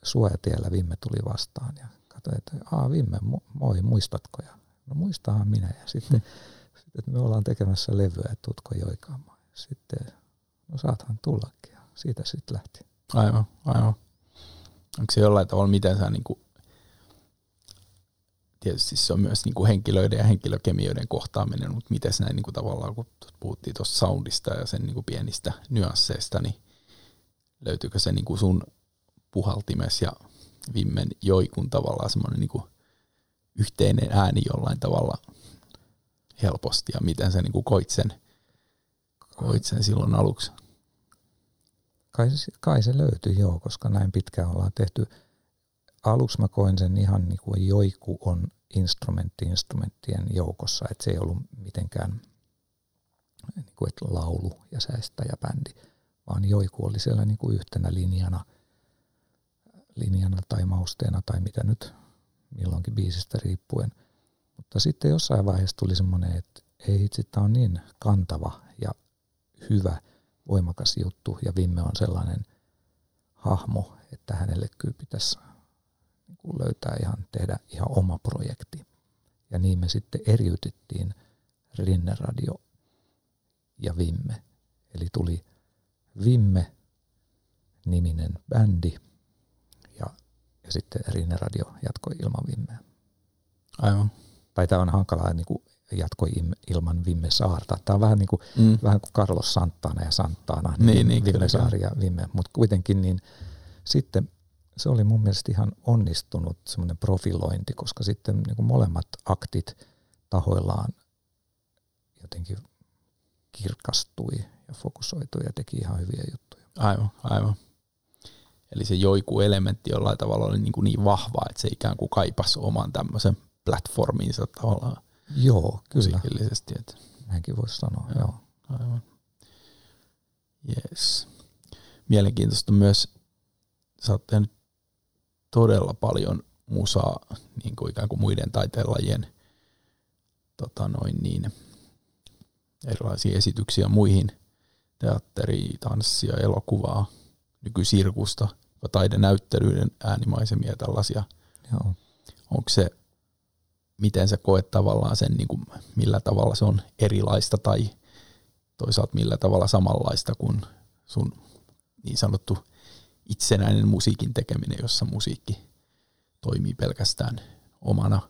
Suojatiellä Vimme tuli vastaan ja katsoin, että Aa, Vimme, moi, muistatko? Ja, no muistahan minä. Ja sitten, sitten me ollaan tekemässä levyä, että tutko joikaamaan. Sitten, no saathan tullakin. Ja siitä sitten lähti. Aivan, aivan. Onko se jollain tavalla, miten sä niin kuin tietysti se on myös niin kuin henkilöiden ja henkilökemioiden kohtaaminen, mutta miten näin niin kuin tavallaan, kun puhuttiin tuosta soundista ja sen niin kuin pienistä nyansseista, niin löytyykö se niin kuin sun puhaltimes ja Vimmen joikun tavallaan semmoinen niin kuin yhteinen ääni jollain tavalla helposti ja miten sä niin kuin koit, sen, koit sen silloin aluksi? Kai, kai se löytyi joo, koska näin pitkään ollaan tehty – aluksi mä koin sen ihan niin kuin joiku on instrumentti instrumenttien joukossa, että se ei ollut mitenkään niin kuin, että laulu ja säistä ja bändi, vaan joiku oli siellä niin kuin yhtenä linjana, linjana tai mausteena tai mitä nyt milloinkin biisistä riippuen. Mutta sitten jossain vaiheessa tuli semmoinen, että ei itse, tämä on niin kantava ja hyvä, voimakas juttu ja Vimme on sellainen hahmo, että hänelle kyllä pitäisi kuin löytää ihan, tehdä ihan oma projekti. Ja niin me sitten eriytettiin Rinne Radio ja Vimme. Eli tuli Vimme-niminen bändi ja, ja sitten Rinne Radio jatkoi ilman Vimmeä. Aivan. Tai tämä on hankalaa niin kuin jatkoi ilman Vimme Saarta. Tämä on vähän, niin kuin, mm. vähän kuin Carlos Santana ja Santana, niin, niin, niin Vimme Saari ja Vimme, mutta kuitenkin niin sitten se oli mun mielestä ihan onnistunut semmoinen profilointi, koska sitten niin kuin molemmat aktit tahoillaan jotenkin kirkastui ja fokusoitui ja teki ihan hyviä juttuja. Aivan, aivan. Eli se joiku-elementti jollain tavalla oli niin, kuin niin vahva, että se ikään kuin kaipasi oman tämmöisen platformiinsa tavallaan. Joo, kyllä. Että. Näinkin voisi sanoa, joo. joo. Aivan. Yes. Mielenkiintoista myös, sä oot tehnyt todella paljon musaa niin kuin ikään kuin muiden taiteenlajien tota noin niin, erilaisia esityksiä muihin, teatteri, tanssia, elokuvaa, nykysirkusta, taidenäyttelyiden äänimaisemia ja tällaisia. Joo. Onko se, miten sä koet tavallaan sen, niin kuin, millä tavalla se on erilaista tai toisaalta millä tavalla samanlaista kuin sun niin sanottu itsenäinen musiikin tekeminen, jossa musiikki toimii pelkästään omana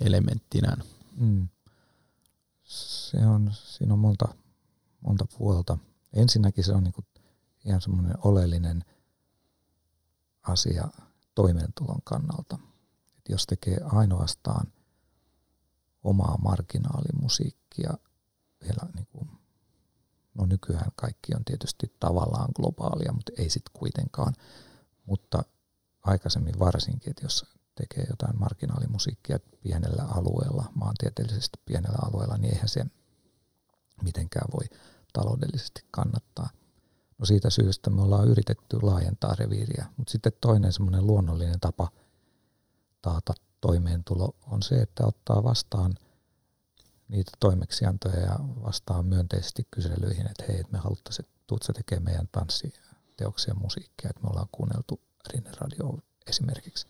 elementtinään. Mm. Se on, siinä on monta, monta puolta. Ensinnäkin se on niin ihan semmoinen oleellinen asia toimeentulon kannalta. Et jos tekee ainoastaan omaa marginaalimusiikkia vielä niin kuin No nykyään kaikki on tietysti tavallaan globaalia, mutta ei sitten kuitenkaan. Mutta aikaisemmin varsinkin, että jos tekee jotain marginaalimusiikkia pienellä alueella, maantieteellisesti pienellä alueella, niin eihän se mitenkään voi taloudellisesti kannattaa. No siitä syystä me ollaan yritetty laajentaa reviiriä, mutta sitten toinen semmoinen luonnollinen tapa taata toimeentulo on se, että ottaa vastaan niitä toimeksiantoja ja vastaa myönteisesti kyselyihin, että hei, me haluttaisiin, että tuut sä tekemään meidän tanssi, teoksien musiikkia, että me ollaan kuunneltu Rinne-radio esimerkiksi,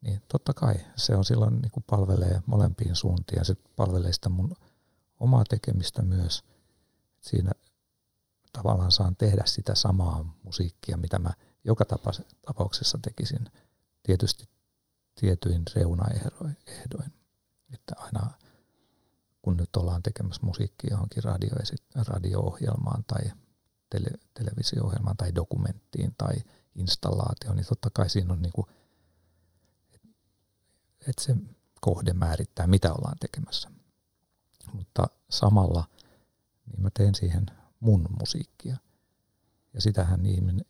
niin totta kai se on silloin niin kuin palvelee molempiin suuntiin ja se palvelee sitä mun omaa tekemistä myös. Siinä tavallaan saan tehdä sitä samaa musiikkia, mitä mä joka tapauksessa tekisin tietysti tietyin reunaehdoin. Että aina kun nyt ollaan tekemässä musiikkia johonkin radio- radio-ohjelmaan tai tele- televisio-ohjelmaan tai dokumenttiin tai installaatioon, niin totta kai siinä on niinku, että se kohde määrittää, mitä ollaan tekemässä. Mutta samalla niin mä teen siihen mun musiikkia. Ja sitähän ihminen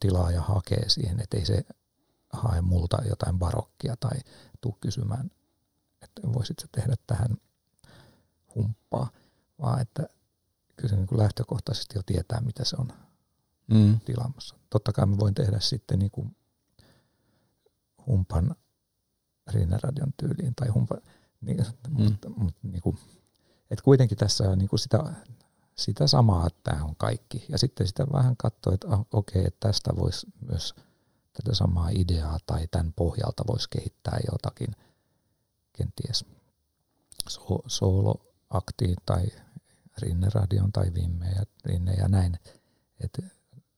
tilaaja hakee siihen, ettei se hae multa jotain barokkia tai tuu kysymään, että voisit sä tehdä tähän humppaa, vaan että kyllä se niin kuin lähtökohtaisesti jo tietää, mitä se on mm. tilaamassa. Totta kai mä voin tehdä sitten niin kuin humpan Rinneradion tyyliin tai humpan, niin, mm. mutta, mutta niin kuin, että kuitenkin tässä on niin kuin sitä, sitä samaa, että tämä on kaikki. Ja sitten sitä vähän katsoo, että okei, okay, että tästä voisi myös tätä samaa ideaa tai tämän pohjalta voisi kehittää jotakin kenties so, tai Rinneradion tai Vimme ja Rinne ja näin. Et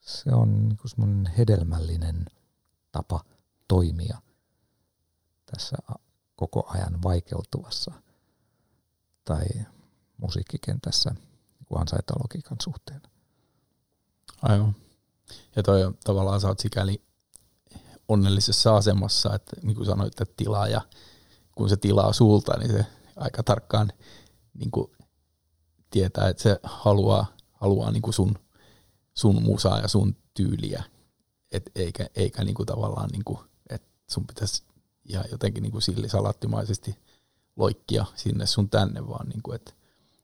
se on niin semmoinen hedelmällinen tapa toimia tässä koko ajan vaikeutuvassa tai musiikkikentässä niin ansaintalogiikan suhteen. Aivan. Ja toi on, tavallaan sä oot sikäli onnellisessa asemassa, että niin kuin sanoit, että tilaaja, kun se tilaa sulta, niin se aika tarkkaan niin kuin tietää, että se haluaa, haluaa niin kuin sun, sun musaa ja sun tyyliä, Et eikä, eikä niin kuin tavallaan, niin kuin, että sun pitäisi ihan jotenkin niin kuin sillisalattimaisesti loikkia sinne sun tänne, vaan niin kuin, että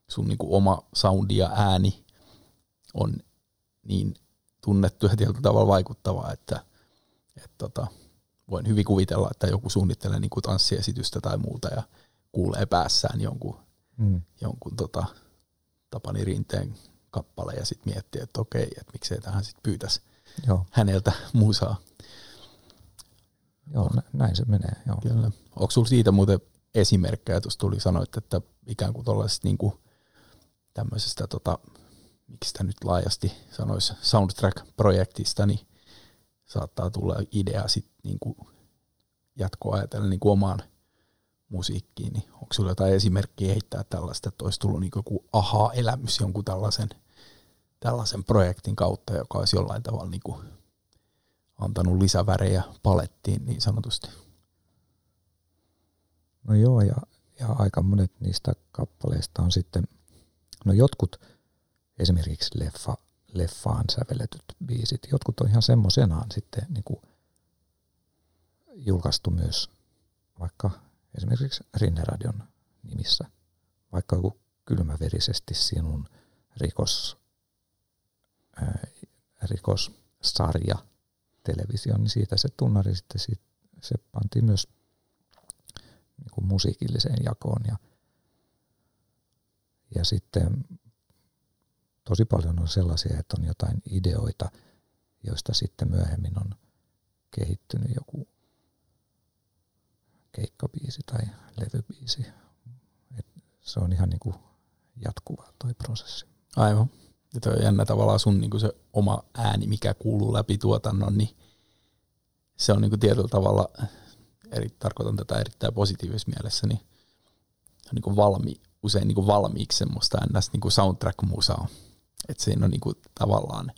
sun niin kuin oma soundi ja ääni on niin tunnettu ja tietyllä tavalla vaikuttavaa, että, että tota, voin hyvin kuvitella, että joku suunnittelee niin kuin tanssiesitystä tai muuta ja kuulee päässään jonkun, mm. jonkun tota, Tapani Rinteen kappale ja sitten miettii, että okei, että miksei tähän sitten pyytäisi Joo. häneltä musaa. Joo, näin se menee. Joo. Kyllä. Onko sinulla siitä muuten esimerkkejä, tuossa tuli sanoit, että ikään kuin tuollaisesta niin tämmöisestä, tota, miksi sitä nyt laajasti sanoisi, soundtrack-projektista, niin saattaa tulla idea sitten niin jatkoa ajatellen niin omaan musiikkiin, niin onko sinulla jotain esimerkkiä heittää tällaista, että olisi tullut niin joku aha-elämys jonkun tällaisen, tällaisen projektin kautta, joka olisi jollain tavalla niin kuin antanut lisävärejä palettiin niin sanotusti? No joo, ja, ja aika monet niistä kappaleista on sitten, no jotkut esimerkiksi leffa, leffaan sävelletyt biisit, jotkut on ihan semmoisenaan sitten niin kuin julkaistu myös vaikka esimerkiksi Rinneradion nimissä, vaikka joku kylmäverisesti sinun rikos, ää, rikossarja television, niin siitä se tunnari sitten sit, se pantiin myös niin kuin musiikilliseen jakoon ja, ja sitten tosi paljon on sellaisia, että on jotain ideoita, joista sitten myöhemmin on kehittynyt joku keikkabiisi tai levybiisi. Et se on ihan niinku jatkuva toi prosessi. Aivan. Ja toi on jännä tavallaan sun niinku se oma ääni, mikä kuuluu läpi tuotannon, niin se on niinku tietyllä tavalla, eri, tarkoitan tätä erittäin positiivisessa mielessä, niin on niinku valmi, usein niinku valmiiksi semmoista ns. Niinku soundtrack-musaa. Että siinä on niinku tavallaan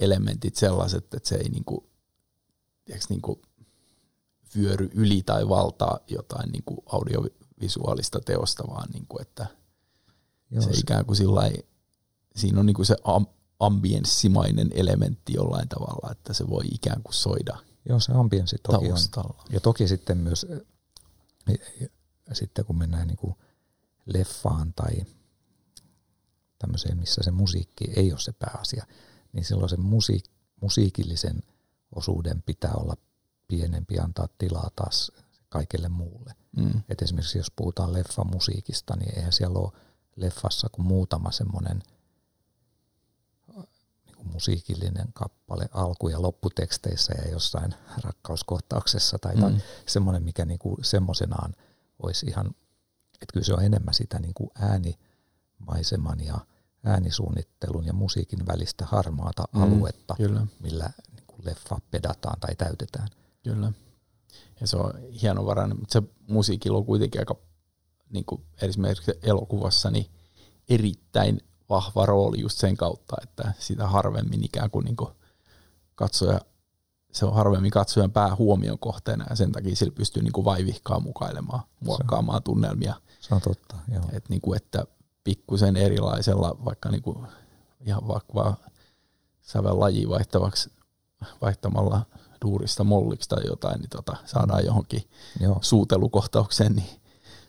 elementit sellaiset, että se ei niinku, tiiäks, niinku vyöry yli tai valtaa jotain niin kuin audiovisuaalista teosta, vaan niin kuin, että Joo, se, se ikään kuin sillai, siinä on niin kuin se ambienssimainen elementti jollain tavalla, että se voi ikään kuin soida Joo, se ambienssi toki on. Ja toki sitten myös, sitten kun mennään niin kuin leffaan tai tämmöiseen, missä se musiikki ei ole se pääasia, niin silloin se musiik- musiikillisen osuuden pitää olla pienempi antaa tilaa taas kaikelle muulle. Mm. Et esimerkiksi jos puhutaan leffamusiikista, niin eihän siellä ole leffassa kuin muutama semmoinen niin niin musiikillinen kappale alku- ja lopputeksteissä ja jossain rakkauskohtauksessa tai mm. semmoinen, mikä niin kuin semmoisenaan olisi ihan, että kyllä se on enemmän sitä niin kuin äänimaiseman ja äänisuunnittelun ja musiikin välistä harmaata mm, aluetta, kyllä. millä niin kuin leffa pedataan tai täytetään. Kyllä. Ja se on hienovarainen, mutta se musiikilla on kuitenkin aika, niin kuin esimerkiksi elokuvassa, niin erittäin vahva rooli just sen kautta, että sitä harvemmin ikään kuin, niin kuin katsoja, se on harvemmin katsojan päähuomion kohteena ja sen takia sillä pystyy niin kuin vaivihkaa mukailemaan, muokkaamaan tunnelmia. Se on totta, joo. Et niin kuin, että pikkusen erilaisella, vaikka niin kuin ihan vaikka vaan sävel laji vaihtavaksi, vaihtamalla duurista molliksi tai jotain, niin tota, saadaan johonkin Joo. suutelukohtaukseen niin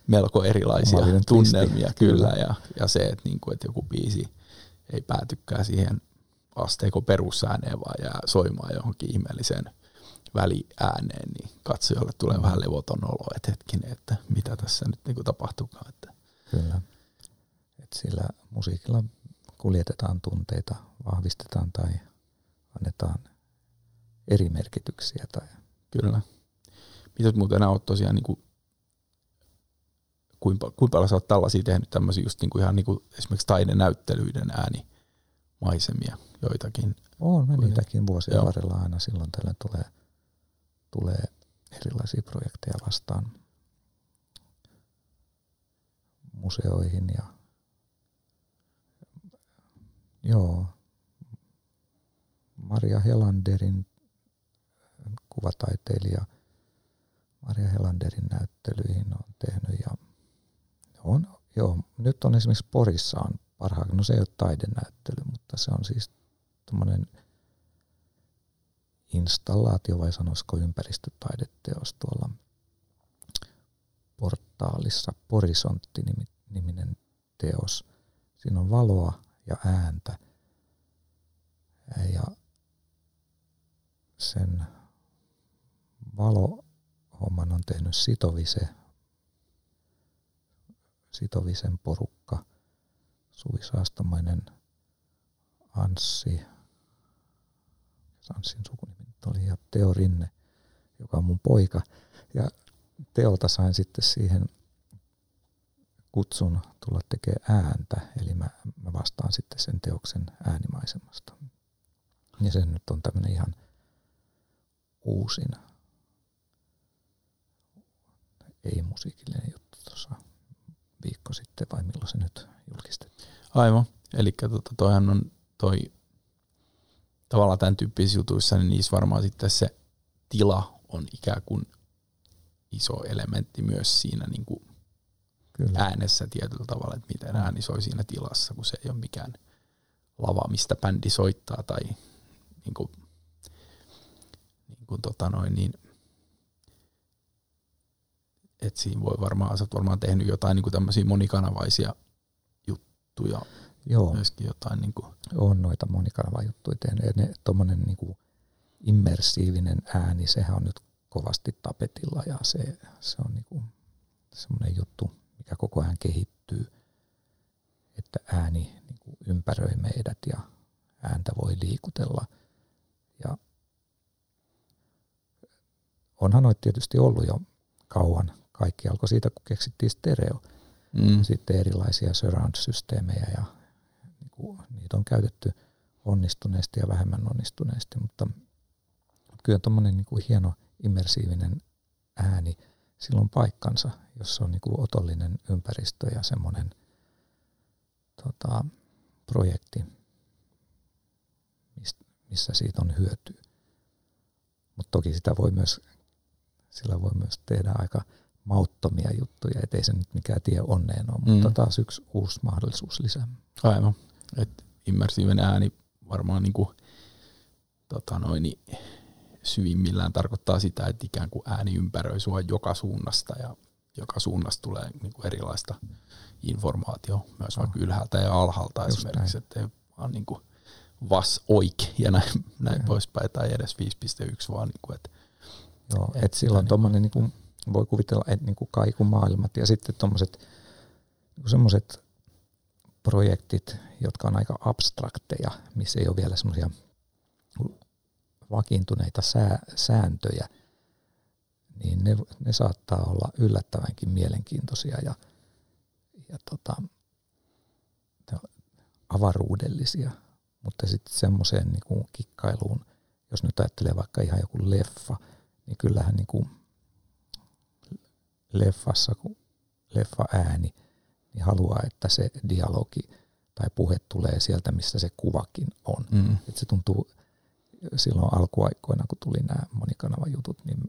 melko erilaisia tunnelmia twisti. kyllä, ja, ja se, että, niin kuin, että joku biisi ei päätykään siihen asteeko perusääneen, vaan jää soimaan johonkin ihmeelliseen väliääneen, niin katsojalle tulee mm. vähän levoton olo, että hetkinen, että mitä tässä nyt niin tapahtuukaan. Että. Kyllä. Et sillä musiikilla kuljetetaan tunteita, vahvistetaan tai annetaan eri merkityksiä. Tai. Kyllä. Mitä muuten olet tosiaan, niin kuin, kuinka, kuinka paljon sä oot tällaisia tehnyt tämmöisiä just niin kuin ihan niin kuin esimerkiksi taidenäyttelyiden äänimaisemia joitakin? On, mä niitäkin vuosien Joo. varrella aina silloin tällä tulee, tulee erilaisia projekteja vastaan museoihin ja joo, Maria Helanderin kuvataiteilija Maria Helanderin näyttelyihin on tehnyt ja on, joo, nyt on esimerkiksi Porissa on parhaan, no se ei ole taidenäyttely, mutta se on siis tämmöinen installaatio vai sanoisiko ympäristötaideteos tuolla portaalissa, Porisontti-niminen teos. Siinä on valoa ja ääntä. Ja sen valohomman on tehnyt Sitovise, Sitovisen porukka, Suvi Saastomainen, Anssi, Anssin sukunimi oli, ja Teo Rinne, joka on mun poika. Ja Teolta sain sitten siihen kutsun tulla tekemään ääntä, eli mä, mä vastaan sitten sen teoksen äänimaisemasta. Ja se nyt on tämmöinen ihan uusin ei-musiikillinen juttu tuossa viikko sitten, vai milloin se nyt julkistettiin? Aivan. Eli tota, toihan on toi tavallaan tämän tyyppisissä jutuissa, niin niissä varmaan sitten se tila on ikään kuin iso elementti myös siinä niin kuin Kyllä. äänessä tietyllä tavalla, että miten ääni soi siinä tilassa, kun se ei ole mikään lava, mistä bändi soittaa tai niin kuin, niin kuin tota noin, niin et siinä voi varmaan, sä varmaan tehnyt jotain niin kuin tämmöisiä monikanavaisia juttuja. Joo. Myöskin jotain niin kuin. On noita monikanavajuttuja tehnyt. Ne, tommonen niin kuin immersiivinen ääni, sehän on nyt kovasti tapetilla ja se, se on niin kuin semmoinen juttu, mikä koko ajan kehittyy, että ääni niin kuin ympäröi meidät ja ääntä voi liikutella. Ja onhan noita tietysti ollut jo kauan kaikki alkoi siitä, kun keksittiin stereo. Mm. Sitten erilaisia surround-systeemejä ja kuin, niitä on käytetty onnistuneesti ja vähemmän onnistuneesti, mutta kyllä tuommoinen niin kuin hieno immersiivinen ääni, sillä on paikkansa, jos on niin kuin otollinen ympäristö ja semmoinen tota, projekti, missä siitä on hyötyä. Mutta toki sitä voi myös, sillä voi myös tehdä aika mauttomia juttuja, ettei se nyt mikään tie onneen ole, mm. mutta taas yksi uusi mahdollisuus lisää. Aivan, että immersiivinen ääni varmaan niin kuin, tota noin, niin syvimmillään tarkoittaa sitä, että ikään kuin ääni ympäröi sua joka suunnasta ja joka suunnasta tulee niin kuin erilaista informaatio myös no. vaikka ylhäältä ja alhaalta Just esimerkiksi, että ei vaan niin kuin vas oik ja näin, näin poispäin tai edes 5.1 vaan niin kuin, että Joo, et, et silloin niin tuommoinen niin voi kuvitella että niin kuin kaikumaailmat ja sitten tuommoiset niin semmoiset projektit, jotka on aika abstrakteja, missä ei ole vielä semmoisia vakiintuneita sää, sääntöjä, niin ne, ne saattaa olla yllättävänkin mielenkiintoisia ja, ja tota, avaruudellisia. Mutta sitten semmoiseen niin kikkailuun, jos nyt ajattelee vaikka ihan joku leffa, niin kyllähän niin kuin leffassa, kun leffa ääni, niin haluaa, että se dialogi tai puhe tulee sieltä, missä se kuvakin on. Mm. Et se tuntuu silloin alkuaikoina, kun tuli nämä monikanavajutut, niin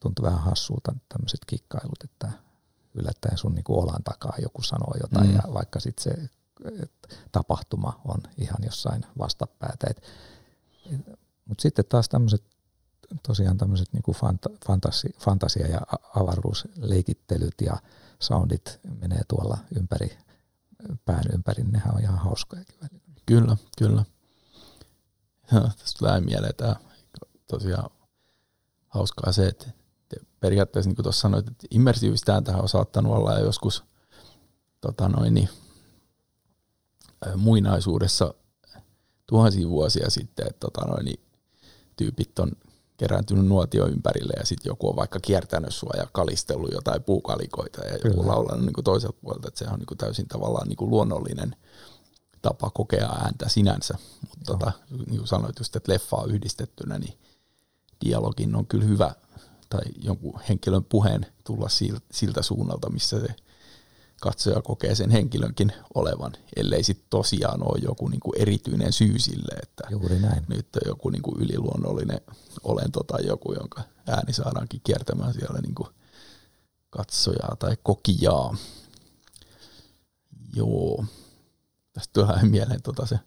tuntui vähän hassulta tämmöiset kikkailut, että yllättäen sun niin olan takaa joku sanoo jotain mm. ja vaikka sitten se tapahtuma on ihan jossain vastapäätä. Mutta sitten taas tämmöiset tosiaan tämmöiset niinku fanta, fantasi, fantasia- ja avaruusleikittelyt ja soundit menee tuolla ympäri, pään ympäri, nehän on ihan hauskojakin välillä. Kyllä, kyllä. Ja, tästä tulee mieleen tämä tosiaan hauskaa se, että periaatteessa niin kuin tuossa sanoit, että immersiivistä tähän on saattanut olla joskus tota noin, niin, muinaisuudessa tuhansia vuosia sitten, että tota noin, niin, tyypit on kerääntynyt nuotio ympärille ja sitten joku on vaikka kiertänyt sua ja kalistellut jotain puukalikoita ja Kyllä. joku laulanut niin toiselta puolelta, että se on niin kuin täysin tavallaan niin kuin luonnollinen tapa kokea ääntä sinänsä. Mutta tota, niin kuin sanoit just, että leffaa yhdistettynä, niin dialogin on kyllä hyvä tai jonkun henkilön puheen tulla siltä suunnalta, missä se katsoja kokee sen henkilönkin olevan, ellei sitten tosiaan ole joku niinku erityinen syy sille, että Juuri näin. nyt on joku niinku yliluonnollinen olento tai joku, jonka ääni saadaankin kiertämään siellä niinku katsojaa tai kokijaa. Joo. Tästä tulee mieleen tota se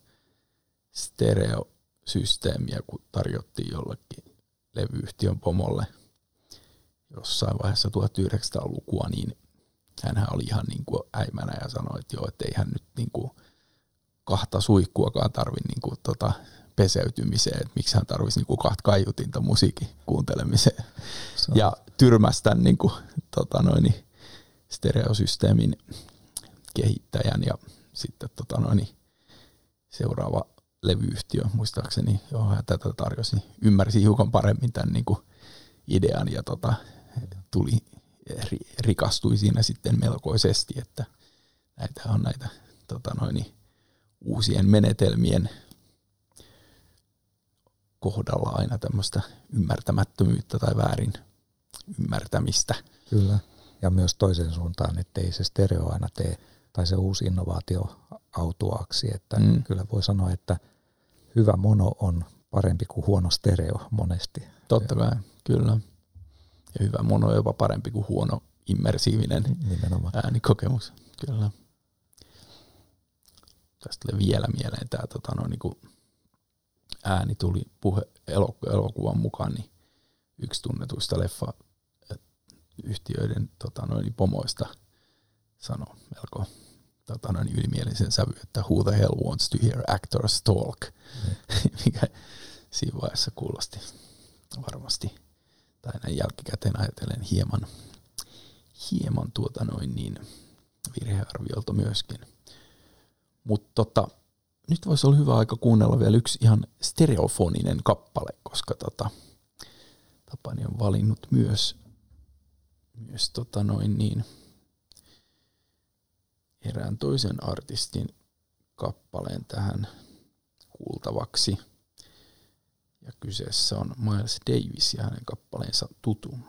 stereosysteemiä, kun tarjottiin jollekin levyyhtiön pomolle jossain vaiheessa 1900-lukua, niin hänhän oli ihan niin kuin äimänä ja sanoi, että joo, että ei hän nyt niin kuin kahta suikkuakaan tarvi niin kuin tota peseytymiseen, että miksi hän tarvitsisi niin kuin kahta kaiutinta musiikin kuuntelemiseen. Ja tyrmästä niin kuin, tota noin, stereosysteemin kehittäjän ja sitten tota noin, seuraava levyyhtiö, muistaakseni, hän tätä tarjosi, ymmärsi hiukan paremmin tämän niin kuin idean ja tota, tuli rikastui siinä sitten melkoisesti, että näitä on näitä tota noin, uusien menetelmien kohdalla aina tämmöistä ymmärtämättömyyttä tai väärin ymmärtämistä. Kyllä, ja myös toiseen suuntaan, että ei se stereo aina tee, tai se uusi innovaatio autuaksi, että mm. kyllä voi sanoa, että hyvä mono on parempi kuin huono stereo monesti. Totta kai, kyllä ja hyvä mono on jopa parempi kuin huono immersiivinen Nimenomaan. äänikokemus. Kyllä. Tästä tulee vielä mieleen tämä tota, no, niin kuin ääni tuli puhe elokuvan mukaan, niin yksi tunnetuista leffa yhtiöiden tota, noin, pomoista sanoi melko tota, noin, ylimielisen sävy, että who the hell wants to hear actors talk, mm. mikä siinä vaiheessa kuulosti varmasti tai näin jälkikäteen ajatellen hieman, hieman tuota noin niin virhearviolta myöskin. Mutta tota, nyt voisi olla hyvä aika kuunnella vielä yksi ihan stereofoninen kappale, koska tota, Tapani on valinnut myös, myös tota noin niin, erään toisen artistin kappaleen tähän kuultavaksi – ja kyseessä on Miles Davis ja hänen kappaleensa Tutu.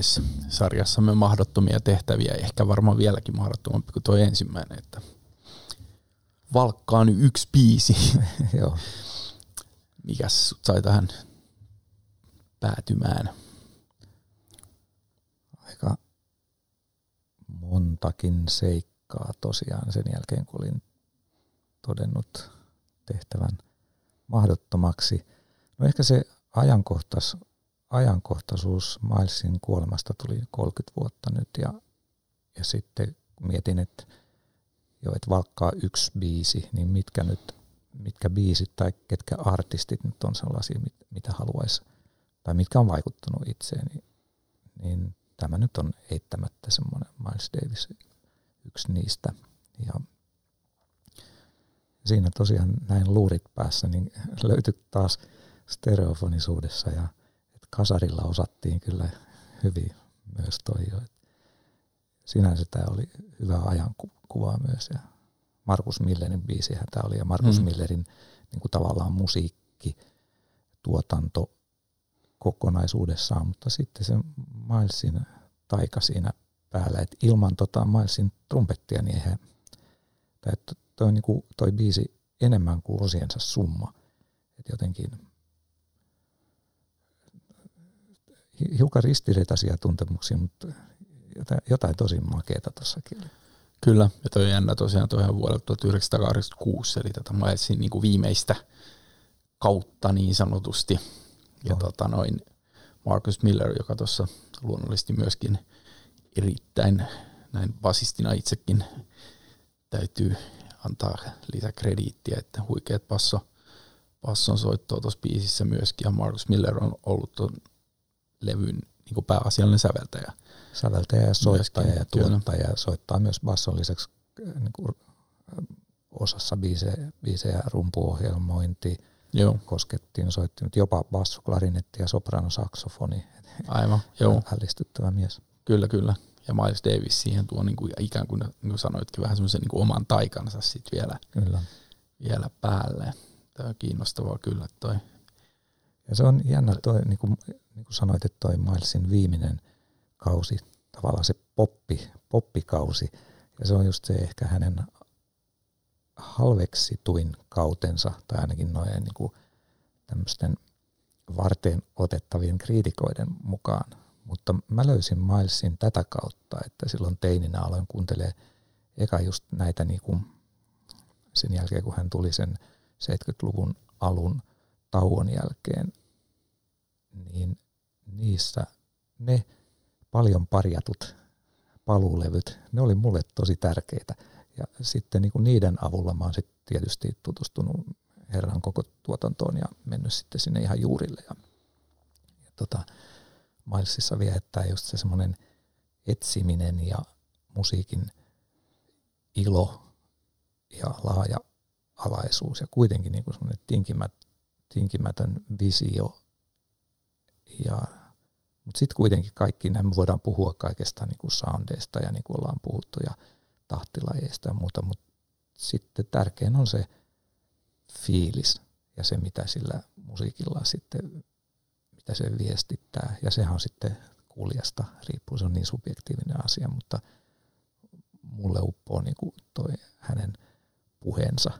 Jees, sarjassamme mahdottomia tehtäviä, ehkä varmaan vieläkin mahdottomampi kuin tuo ensimmäinen, että valkkaan yksi biisi. Joo. Mikäs sut sai tähän päätymään? Aika montakin seikkaa tosiaan sen jälkeen, kun olin todennut tehtävän mahdottomaksi. No ehkä se ajankohtais, ajankohtaisuus Milesin kuolemasta tuli 30 vuotta nyt ja, ja sitten mietin, että jo, että valkkaa yksi biisi, niin mitkä nyt, mitkä biisit tai ketkä artistit nyt on sellaisia, mit, mitä haluaisi, tai mitkä on vaikuttanut itseen, niin, niin tämä nyt on eittämättä semmoinen Miles Davis yksi niistä. Ja siinä tosiaan näin luurit päässä, niin löytyi taas stereofonisuudessa ja kasarilla osattiin kyllä hyvin myös toi jo. Sinänsä tämä oli hyvä ajankuva myös ja Markus Millerin biisihän tämä oli ja Markus mm. Millerin niin kuin tavallaan musiikki, tuotanto kokonaisuudessaan, mutta sitten se Milesin taika siinä päällä, että ilman tota Milesin trumpettia, niin eihän, tai toi, niin kuin, toi biisi enemmän kuin osiensa summa. Et jotenkin hiukan ristiriitaisia tuntemuksia, mutta jotain, jotain tosi makeeta tuossakin oli. Kyllä, ja toi jännä tosiaan toi vuodelta 1986, eli tätä Milesin niin kuin viimeistä kautta niin sanotusti. Ja tota noin Marcus Miller, joka tuossa luonnollisesti myöskin erittäin näin basistina itsekin täytyy antaa lisäkrediittiä, että huikeat passo, passon soittoa tuossa biisissä myöskin, ja Marcus Miller on ollut tuon levyn niin pääasiallinen säveltäjä. Säveltäjä ja soittaja myöskin, ja tuottaja, ja soittaa myös basson lisäksi äh, niin kuin äh, osassa biisejä, biisejä rumpuohjelmointi, Joo. koskettiin, soitti nyt jopa basso, klarinetti ja soprano saksofoni. Aivan, joo. Ällistyttävä mies. Kyllä, kyllä ja Miles Davis siihen tuo niin kuin, ikään kuin, niin kuin sanoitkin, vähän semmoisen niin oman taikansa sitten vielä, kyllä. vielä päälle. Tämä on kiinnostavaa kyllä toi. Ja se on jännä toi, niin kuin, niin kuin sanoit, että toi Milesin viimeinen kausi, tavallaan se poppi, poppikausi, ja se on just se ehkä hänen halveksituin kautensa, tai ainakin noin niin kuin tämmöisten varteen otettavien kriitikoiden mukaan. Mutta mä löysin Milesin tätä kautta, että silloin teininä aloin kuuntelee eka just näitä niin kuin sen jälkeen, kun hän tuli sen 70-luvun alun tauon jälkeen, niin niissä ne paljon parjatut paluulevyt, ne oli mulle tosi tärkeitä. Ja sitten niin kuin niiden avulla mä oon sitten tietysti tutustunut herran koko tuotantoon ja mennyt sitten sinne ihan juurille. Ja, ja tota, Milesissa viettää just se semmoinen etsiminen ja musiikin ilo ja laaja alaisuus ja kuitenkin niin kuin semmoinen tinkimät, tinkimätön visio. Ja, mutta sitten kuitenkin kaikki, me voidaan puhua kaikesta niin kuin soundeista ja niin kuin ollaan puhuttu ja tahtilajeista ja muuta, mutta sitten tärkein on se fiilis ja se, mitä sillä musiikilla sitten mitä se viestittää. Ja sehän on sitten kuulijasta riippuu, se on niin subjektiivinen asia, mutta mulle uppoo niin kuin toi hänen puheensa,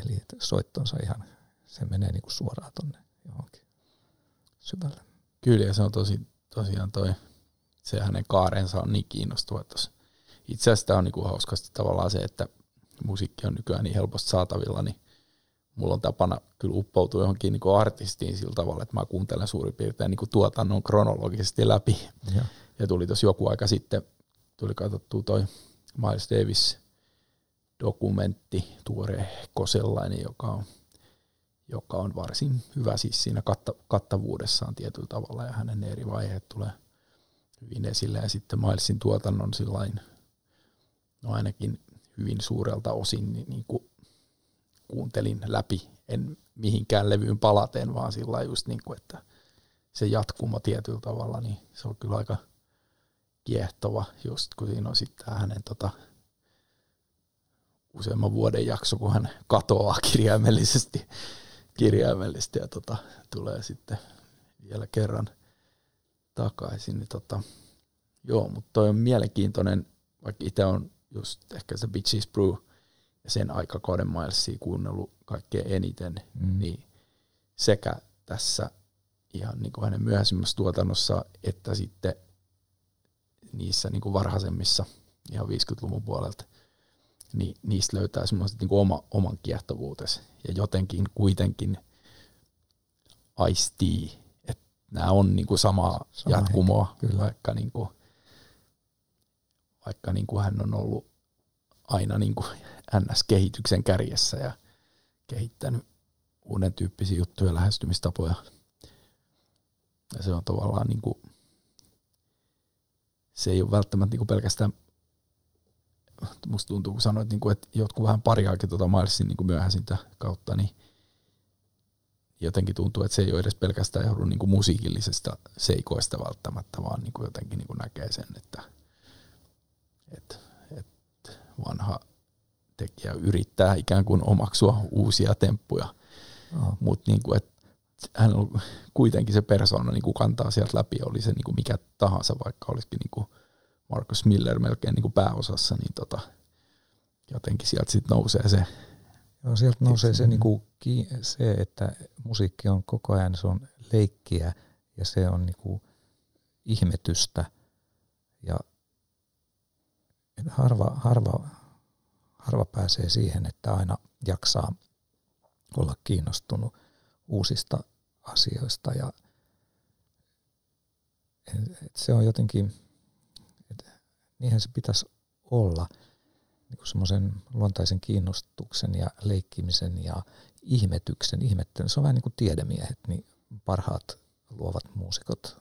eli soittonsa ihan, se menee niin kuin suoraan tonne johonkin syvälle. Kyllä, ja se on tosi, tosiaan toi, se hänen kaarensa on niin kiinnostava tuossa. Itse asiassa on niin kuin hauskasti tavallaan se, että musiikki on nykyään niin helposti saatavilla, niin mulla on tapana kyllä uppoutua johonkin niin kuin artistiin sillä tavalla, että mä kuuntelen suurin piirtein niin kuin tuotannon kronologisesti läpi. Ja, ja tuli tuossa joku aika sitten, tuli katsottua toi Miles Davis dokumentti, tuorehko sellainen, joka on, joka on varsin hyvä siis siinä katta, kattavuudessaan tietyllä tavalla ja hänen eri vaiheet tulee hyvin esille ja sitten Milesin tuotannon sillain, no ainakin hyvin suurelta osin niin, niin kuin kuuntelin läpi, en mihinkään levyyn palaten, vaan sillä just niin kuin, että se jatkuma tietyllä tavalla, niin se on kyllä aika kiehtova, just kun siinä on sitten hänen tota, useamman vuoden jakso, kun hän katoaa kirjaimellisesti, kirjaimellisesti ja tota, tulee sitten vielä kerran, takaisin, niin tota, joo, mutta toi on mielenkiintoinen, vaikka itse on just ehkä se Bitches Brew ja sen aikakauden Milesia kuunnellut kaikkein eniten, mm. niin sekä tässä ihan niin kuin hänen myöhäisimmässä tuotannossa, että sitten niissä niin kuin varhaisemmissa, ihan 50-luvun puolelta, niin niistä löytää semmoiset niin oma, oman kiehtovuutesi. Ja jotenkin kuitenkin aistii, että nämä on niin kuin samaa Sama jatkumoa, kyllä. vaikka, niin kuin, vaikka niin kuin hän on ollut aina niin kuin NS-kehityksen kärjessä ja kehittänyt uuden tyyppisiä juttuja, lähestymistapoja. Ja se on tavallaan niin kuin, se ei ole välttämättä niin kuin pelkästään, musta tuntuu kun sanoit, niin kuin, että jotkut vähän pari aikaa tuota Milesin niin myöhäisintä kautta, niin jotenkin tuntuu, että se ei ole edes pelkästään johdu niin kuin musiikillisesta seikoista välttämättä, vaan niin kuin jotenkin niin kuin näkee sen, että, että, että vanha tekijä yrittää ikään kuin omaksua uusia temppuja, oh. mutta niin kuin, että hän on kuitenkin se persoona niin kuin kantaa sieltä läpi, oli se niin kuin mikä tahansa, vaikka olisikin niin kuin Marcus Miller melkein niin kuin pääosassa, niin tota, jotenkin sieltä sitten nousee se. Joo, sieltä nousee se, niin kuin, se, että musiikki on koko ajan se on leikkiä ja se on niin kuin ihmetystä ja harva, harva, harva pääsee siihen, että aina jaksaa olla kiinnostunut uusista asioista ja et se on jotenkin, niinhän se pitäisi olla niin semmoisen luontaisen kiinnostuksen ja leikkimisen ja ihmetyksen, ihmettelyn. Se on vähän niin kuin tiedemiehet, niin parhaat luovat muusikot,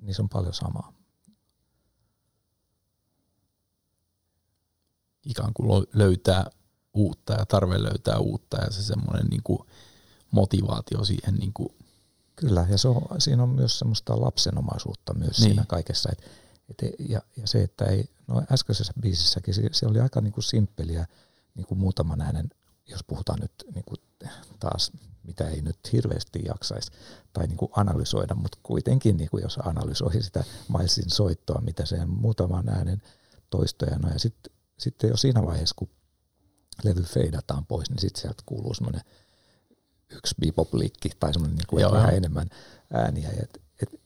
niissä on paljon samaa. Ikään kuin löytää uutta ja tarve löytää uutta ja se semmoinen niin kuin motivaatio siihen. Niin kuin. Kyllä, ja se on, siinä on myös semmoista lapsenomaisuutta myös niin. siinä kaikessa. Et, et, ja, ja se, että ei, no äskeisessä biisissäkin se, se oli aika niin kuin simppeliä niin kuin muutaman äänen, jos puhutaan nyt niin kuin taas, mitä ei nyt hirveästi jaksaisi tai niin kuin analysoida, mutta kuitenkin niin kuin jos analysoi sitä Milesin soittoa, mitä se muutaman äänen toistoja, no ja sitten sit jo siinä vaiheessa, kun levy feidataan pois, niin sitten sieltä kuuluu semmoinen yksi bebop-liikki tai semmoinen niin kuin vähän enemmän ääniä. Et, et,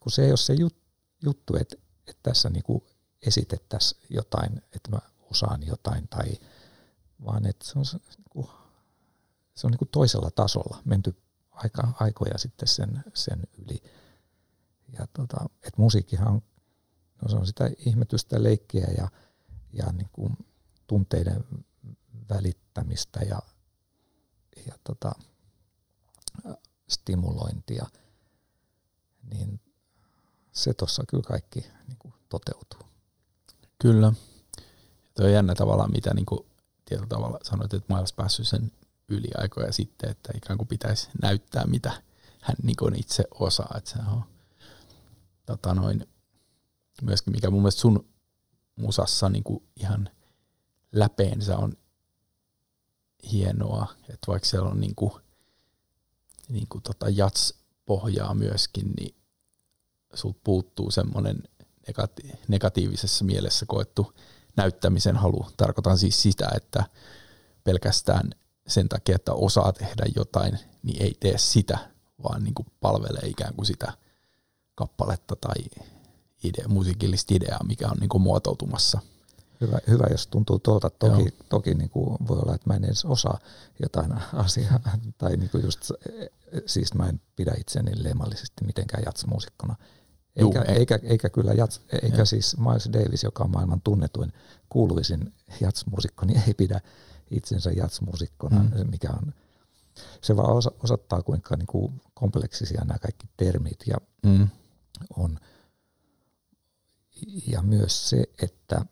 kun se ei ole se jut, juttu, että et tässä niin kuin esitettäisiin jotain, että mä osaan jotain, tai, vaan että se on, niin kuin, se on niin kuin toisella tasolla menty aika, aikoja sitten sen, sen yli. Ja tota, et musiikkihan on, no se on sitä ihmetystä leikkiä ja, ja niin kuin tunteiden välittämistä ja ja tota, stimulointia, niin se tuossa kyllä kaikki niin kuin toteutuu. Kyllä. Tuo on jännä tavallaan, mitä niin kuin, tietyllä tavalla sanoit, että maailmassa päässyt sen yli aikoja sitten, että ikään kuin pitäisi näyttää, mitä hän niin kuin itse osaa. Että se on, tota noin, myöskin mikä mun mielestä sun musassa niin kuin ihan läpeensä on hienoa, että vaikka siellä on niin kuin, niin kuin tota jats-pohjaa myöskin, niin sulta puuttuu semmoinen negati- negatiivisessa mielessä koettu näyttämisen halu. Tarkoitan siis sitä, että pelkästään sen takia, että osaa tehdä jotain, niin ei tee sitä, vaan niin kuin palvelee ikään kuin sitä kappaletta tai idea, musiikillista ideaa, mikä on niin kuin muotoutumassa – Hyvä, hyvä jos tuntuu tuolta. Toki, toki niin kuin voi olla, että mä en edes osaa jotain asiaa. tai niin kuin just, siis mä en pidä itseni leimallisesti mitenkään jatsmuusikkona. Eikä, Juu, ei. eikä, eikä kyllä jats, eikä ja. siis Miles Davis, joka on maailman tunnetuin kuuluisin jatsmuusikko, niin ei pidä itsensä jatsmuusikkona, mm. mikä on se vaan osa, osoittaa, kuinka niin kuin kompleksisia nämä kaikki termit ja mm. on. Ja myös se, että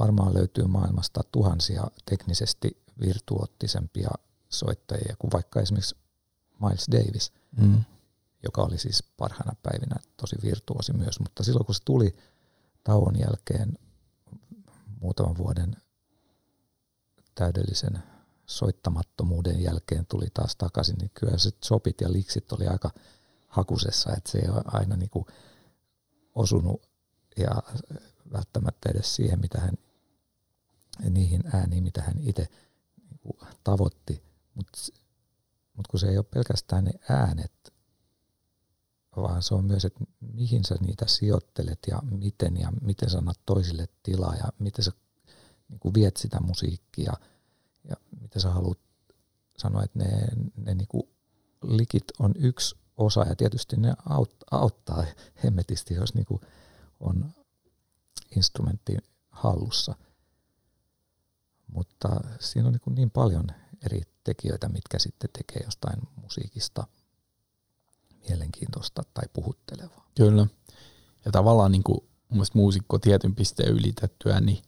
varmaan löytyy maailmasta tuhansia teknisesti virtuottisempia soittajia kuin vaikka esimerkiksi Miles Davis, mm. Joka oli siis parhaana päivinä tosi virtuosi myös, mutta silloin kun se tuli tauon jälkeen muutaman vuoden täydellisen soittamattomuuden jälkeen tuli taas takaisin, niin kyllä se chopit ja liksit oli aika hakusessa, että se ei ole aina niin kuin osunut ja välttämättä edes siihen, mitä hän, niihin ääniin, mitä hän itse niin tavoitti. Mutta mut kun se ei ole pelkästään ne äänet, vaan se on myös, että mihin sä niitä sijoittelet ja miten ja miten sä annat toisille tilaa ja miten sä niin kuin viet sitä musiikkia ja miten sä haluat sanoa, että ne, ne niin kuin likit on yksi osa ja tietysti ne aut, auttaa hemmetisti, jos niin kuin on instrumentti hallussa. Mutta siinä on niin, niin paljon eri tekijöitä, mitkä sitten tekee jostain musiikista mielenkiintoista tai puhuttelevaa. Kyllä. Ja tavallaan niin kuin mun muusikko tietyn pisteen ylitettyä, niin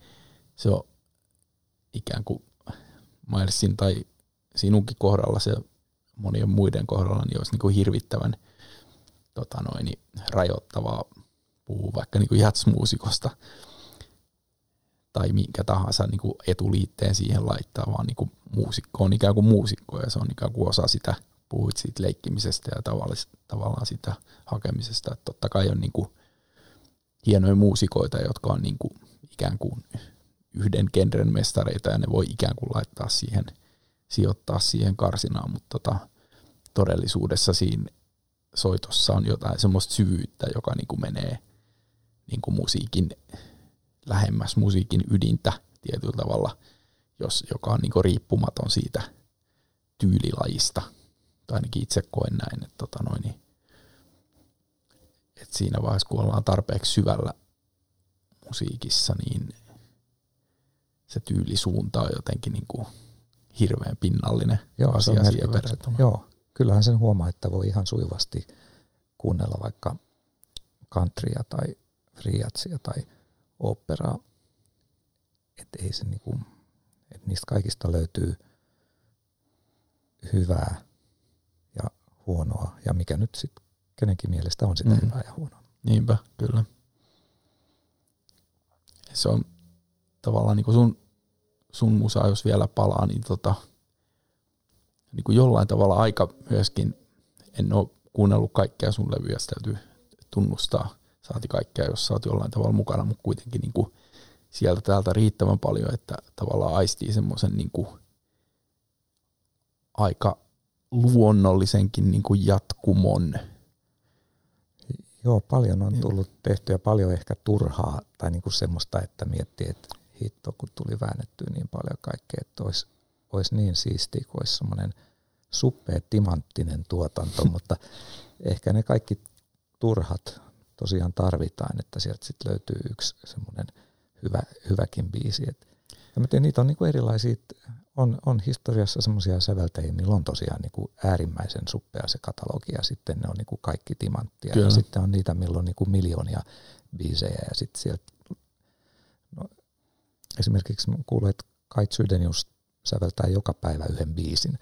se on ikään kuin Milesin tai sinunkin kohdalla se monien muiden kohdalla niin olisi niin kuin hirvittävän tota noin, niin rajoittavaa puhua vaikka niin jatsmuusikosta tai minkä tahansa niin kuin etuliitteen siihen laittaa, vaan niin kuin muusikko on ikään kuin muusikko ja se on ikään kuin osa sitä, puhuit siitä leikkimisestä ja tavallaan sitä hakemisesta, että totta kai on niin kuin hienoja muusikoita, jotka on niin kuin ikään kuin yhden genren mestareita ja ne voi ikään kuin laittaa siihen, sijoittaa siihen karsinaan, mutta tota, todellisuudessa siinä soitossa on jotain semmoista syvyyttä, joka niin kuin menee niin kuin musiikin lähemmäs musiikin ydintä tietyllä tavalla, jos, joka on niin kuin riippumaton siitä tyylilajista. Tai ainakin itse koen näin, että, tota noin, niin, että siinä vaiheessa, kun ollaan tarpeeksi syvällä musiikissa, niin se tyylisuunta on jotenkin niin kuin hirveän pinnallinen Joo, asia se siihen verrattuna. Joo, kyllähän sen huomaa, että voi ihan sujuvasti kuunnella vaikka countrya tai friatsia tai operaa. Että ei se niinku, että niistä kaikista löytyy hyvää huonoa ja mikä nyt sitten kenenkin mielestä on sitä mm. hyvää ja huonoa. Niinpä, kyllä. Se on tavallaan niin kuin sun, sun musa, jos vielä palaa, niin, tota, niin kuin jollain tavalla aika myöskin, en ole kuunnellut kaikkea sun levyjä, täytyy tunnustaa, saati kaikkea, jos sä oot jollain tavalla mukana, mutta kuitenkin niin kuin sieltä täältä riittävän paljon, että tavallaan aistii semmoisen niin kuin aika luonnollisenkin niin kuin jatkumon. Joo, paljon on tullut tehtyä, paljon ehkä turhaa tai niin kuin semmoista, että miettii, että hitto, kun tuli väännettyä niin paljon kaikkea, että olisi, olisi niin siistiä, kun olisi semmoinen suppea timanttinen tuotanto, mutta ehkä ne kaikki turhat tosiaan tarvitaan, että sieltä sitten löytyy yksi semmoinen hyvä, hyväkin biisi. Et, ja mä tiedän, niitä on niinku erilaisia, on, on historiassa semmoisia säveltäjiä, millä on tosiaan niinku äärimmäisen suppea se katalogi ja sitten ne on niinku kaikki timanttia. Kyllä. Ja sitten on niitä, millä on niinku miljoonia biisejä ja sitten sieltä no, esimerkiksi kuuluu, että Kai Sydenius säveltää joka päivä yhden biisin.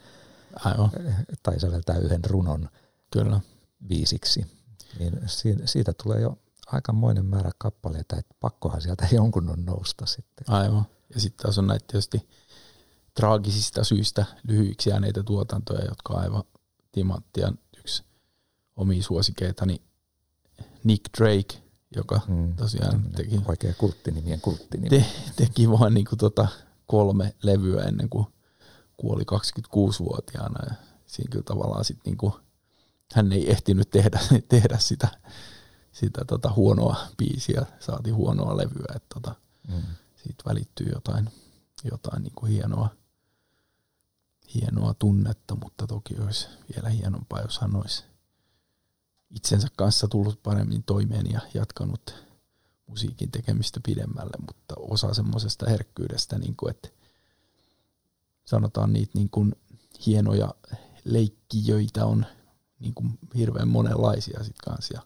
Aivan. Tai säveltää yhden runon Kyllä. biisiksi. Niin siitä tulee jo aikamoinen määrä kappaleita, että pakkohan sieltä jonkun on nousta sitten. Aivan. Ja sitten taas on näitä tietysti traagisista syistä lyhyiksi jääneitä tuotantoja, jotka on aivan timanttia. Yksi omia suosikeitani Nick Drake, joka mm, tosiaan teki... Oikea kulttinimien kulttinimi. Te, teki vaan niin kuin tota kolme levyä ennen kuin kuoli 26-vuotiaana. Ja siinä kyllä tavallaan sit niin kuin, hän ei ehtinyt tehdä, tehdä sitä, sitä tota huonoa biisiä, saati huonoa levyä, että tota, mm. siitä välittyy jotain, jotain niin kuin hienoa, hienoa tunnetta, mutta toki olisi vielä hienompaa, jos hän olisi itsensä kanssa tullut paremmin toimeen ja jatkanut musiikin tekemistä pidemmälle, mutta osa semmoisesta herkkyydestä, niin kuin, että sanotaan niitä niin kuin hienoja leikkijöitä on niin kuin hirveän monenlaisia sit kanssa ja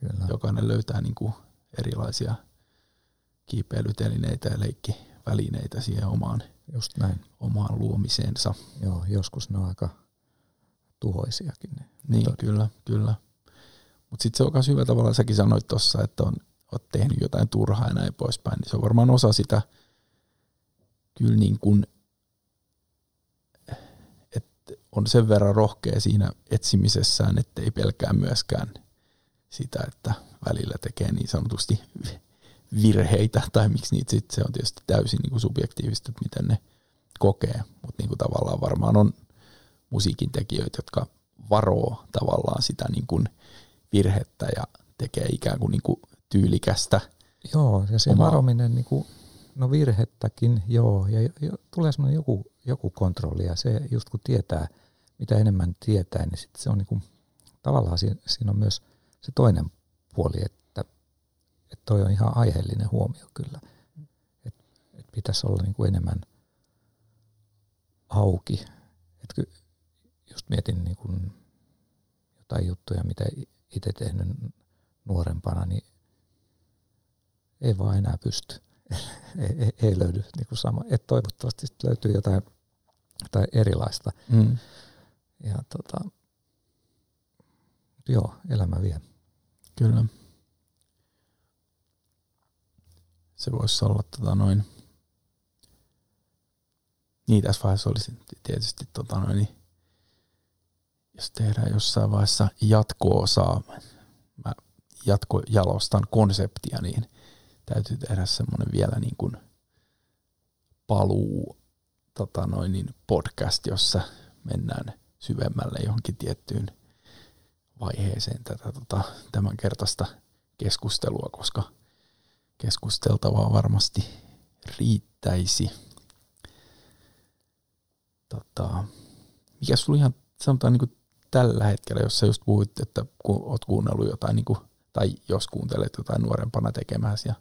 Kyllä. jokainen löytää niin kuin erilaisia kiipeilytelineitä ja leikkivälineitä siihen omaan, Just näin. omaan luomiseensa. Joo, joskus ne on aika tuhoisiakin. Ne. Niin, Mutta... kyllä, kyllä. Mutta sitten se on myös hyvä tavalla, säkin sanoit tuossa, että on, oot tehnyt jotain turhaa ja näin poispäin, niin se on varmaan osa sitä kyllä niin kuin, että on sen verran rohkea siinä etsimisessään, ettei pelkää myöskään sitä, että välillä tekee niin sanotusti virheitä, tai miksi niitä sitten, se on tietysti täysin niin kuin subjektiivista, että miten ne kokee, mutta niin kuin tavallaan varmaan on musiikin tekijöitä, jotka varoo tavallaan sitä niin kuin virhettä ja tekee ikään kuin, niin kuin tyylikästä. Joo, ja se omaa... varominen, niin kuin, no virhettäkin, joo, ja, ja tulee semmoinen joku, joku kontrolli, ja se just kun tietää, mitä enemmän tietää, niin sit se on niin kuin, tavallaan siinä, siinä on myös se toinen puoli, että, että toi on ihan aiheellinen huomio kyllä, että, että pitäisi olla niin kuin enemmän auki, että just mietin niin kuin jotain juttuja, mitä itse tehnyt nuorempana, niin ei vaan enää pysty. ei, ei, ei löydy niin kuin sama. Et toivottavasti löytyy jotain, jotain erilaista. Mm. Ja tota, joo, elämä vie. Kyllä. Se voisi olla tota noin. Niin tässä vaiheessa olisi tietysti tota noin, niin jos tehdään jossain vaiheessa jatko-osaa, mä jatkojalostan konseptia, niin täytyy tehdä semmoinen vielä niin kuin paluu tota noin, niin podcast, jossa mennään syvemmälle johonkin tiettyyn vaiheeseen tätä tota, tämän kertaista keskustelua, koska keskusteltavaa varmasti riittäisi. Tota, mikä sulla ihan sanotaan niin kuin tällä hetkellä, jos sä just puhuit, että kun oot kuunnellut jotain, niin kuin, tai jos kuuntelet jotain nuorempana tekemässä ja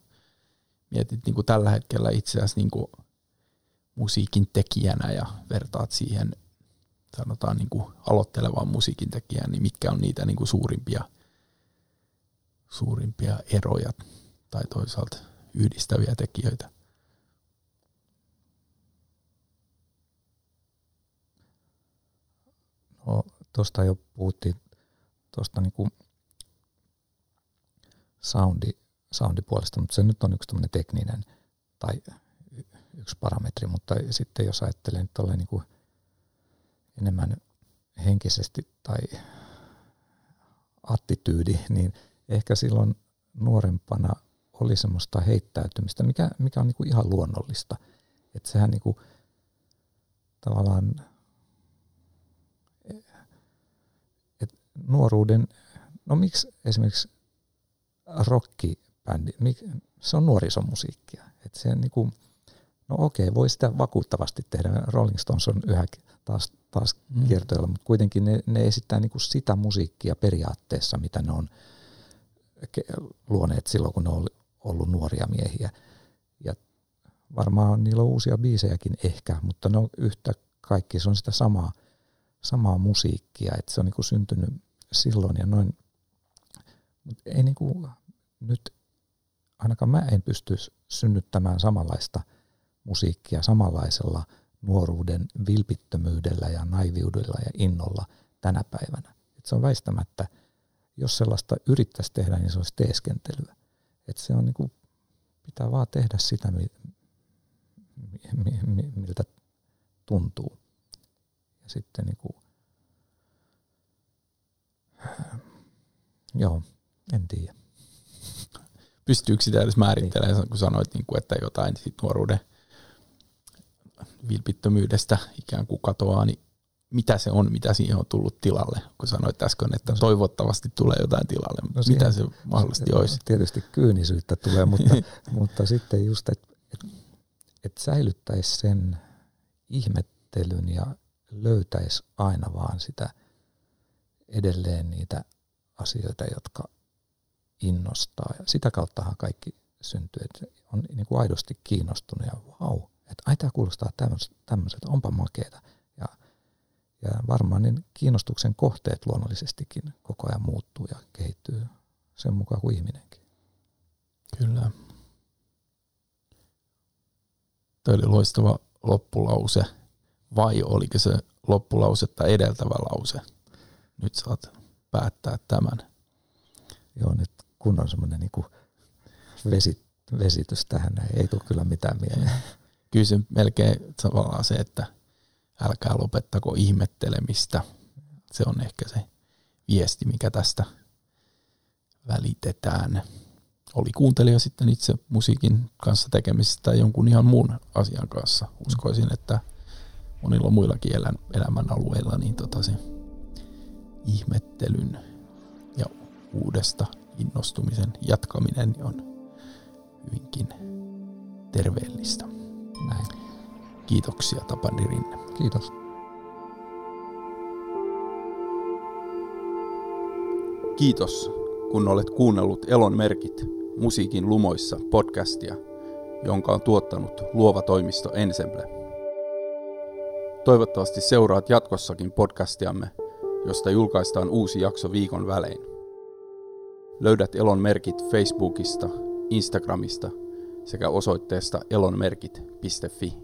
mietit niin kuin tällä hetkellä itseäsi niin kuin musiikin tekijänä ja vertaat siihen sanotaan niin kuin aloittelevaan musiikin tekijään, niin mitkä on niitä niin kuin suurimpia, suurimpia eroja tai toisaalta yhdistäviä tekijöitä? No, tuosta jo puhuttiin tuosta niinku soundi, soundipuolesta, mutta se nyt on yksi tämmöinen tekninen tai yksi parametri, mutta sitten jos ajattelee nyt niinku enemmän henkisesti tai attityydi, niin ehkä silloin nuorempana oli semmoista heittäytymistä, mikä, mikä on niinku ihan luonnollista. Että sehän niinku, tavallaan nuoruuden, no miksi esimerkiksi rockibändi, se on nuorisomusiikkia. Että se niinku, no okei, voi sitä vakuuttavasti tehdä. Rolling Stones on yhä taas, taas mm. kiertoilla, mutta kuitenkin ne, ne esittää niinku sitä musiikkia periaatteessa, mitä ne on luoneet silloin, kun ne on ollut nuoria miehiä. Ja varmaan niillä on uusia biisejäkin ehkä, mutta ne on yhtä kaikki, se on sitä samaa, samaa musiikkia, että se on niinku syntynyt silloin ja noin. Mutta ei niinku, nyt ainakaan mä en pysty synnyttämään samanlaista musiikkia samanlaisella nuoruuden vilpittömyydellä ja naiviudella ja innolla tänä päivänä. Et se on väistämättä, jos sellaista yrittäisi tehdä, niin se olisi teeskentelyä. Et se on niinku, pitää vaan tehdä sitä, miltä tuntuu. Ja sitten niinku, Joo, en tiedä. Pystyykö sitä edes määrittelemään, niin. kun sanoit, niin kuin, että jotain sit nuoruuden vilpittömyydestä ikään kuin katoaa, niin mitä se on, mitä siihen on tullut tilalle, kun sanoit äsken, että no toivottavasti tulee jotain tilalle, no mitä se mahdollisesti se, olisi? Tietysti kyynisyyttä tulee, mutta, mutta sitten just, että et, et säilyttäisi sen ihmettelyn ja löytäisi aina vaan sitä edelleen niitä asioita, jotka innostaa. Ja sitä kauttahan kaikki syntyy, että on niin kuin aidosti kiinnostunut ja vau, että ai tämä kuulostaa tämmöiseltä, onpa makeeta. Ja, varmaan niin kiinnostuksen kohteet luonnollisestikin koko ajan muuttuu ja kehittyy sen mukaan kuin ihminenkin. Kyllä. Tämä oli loistava loppulause. Vai oliko se loppulausetta edeltävä lause? Nyt saat päättää tämän. Joo, nyt kun on semmoinen niin vesi, vesitys tähän, ei tule kyllä mitään mieleen. Kyllä se melkein tavallaan se, että älkää lopettako ihmettelemistä. Se on ehkä se viesti, mikä tästä välitetään. Oli kuuntelija sitten itse musiikin kanssa tekemistä tai jonkun ihan muun asian kanssa. Uskoisin, että monilla muillakin elämän alueilla niin tota se ihmettelyn ja uudesta innostumisen jatkaminen on hyvinkin terveellistä. Näin. Kiitoksia Tapani Rinne. Kiitos. Kiitos, kun olet kuunnellut Elon merkit musiikin lumoissa podcastia, jonka on tuottanut luova toimisto Ensemble. Toivottavasti seuraat jatkossakin podcastiamme, josta julkaistaan uusi jakso viikon välein. Löydät Elon merkit Facebookista, Instagramista sekä osoitteesta elonmerkit.fi.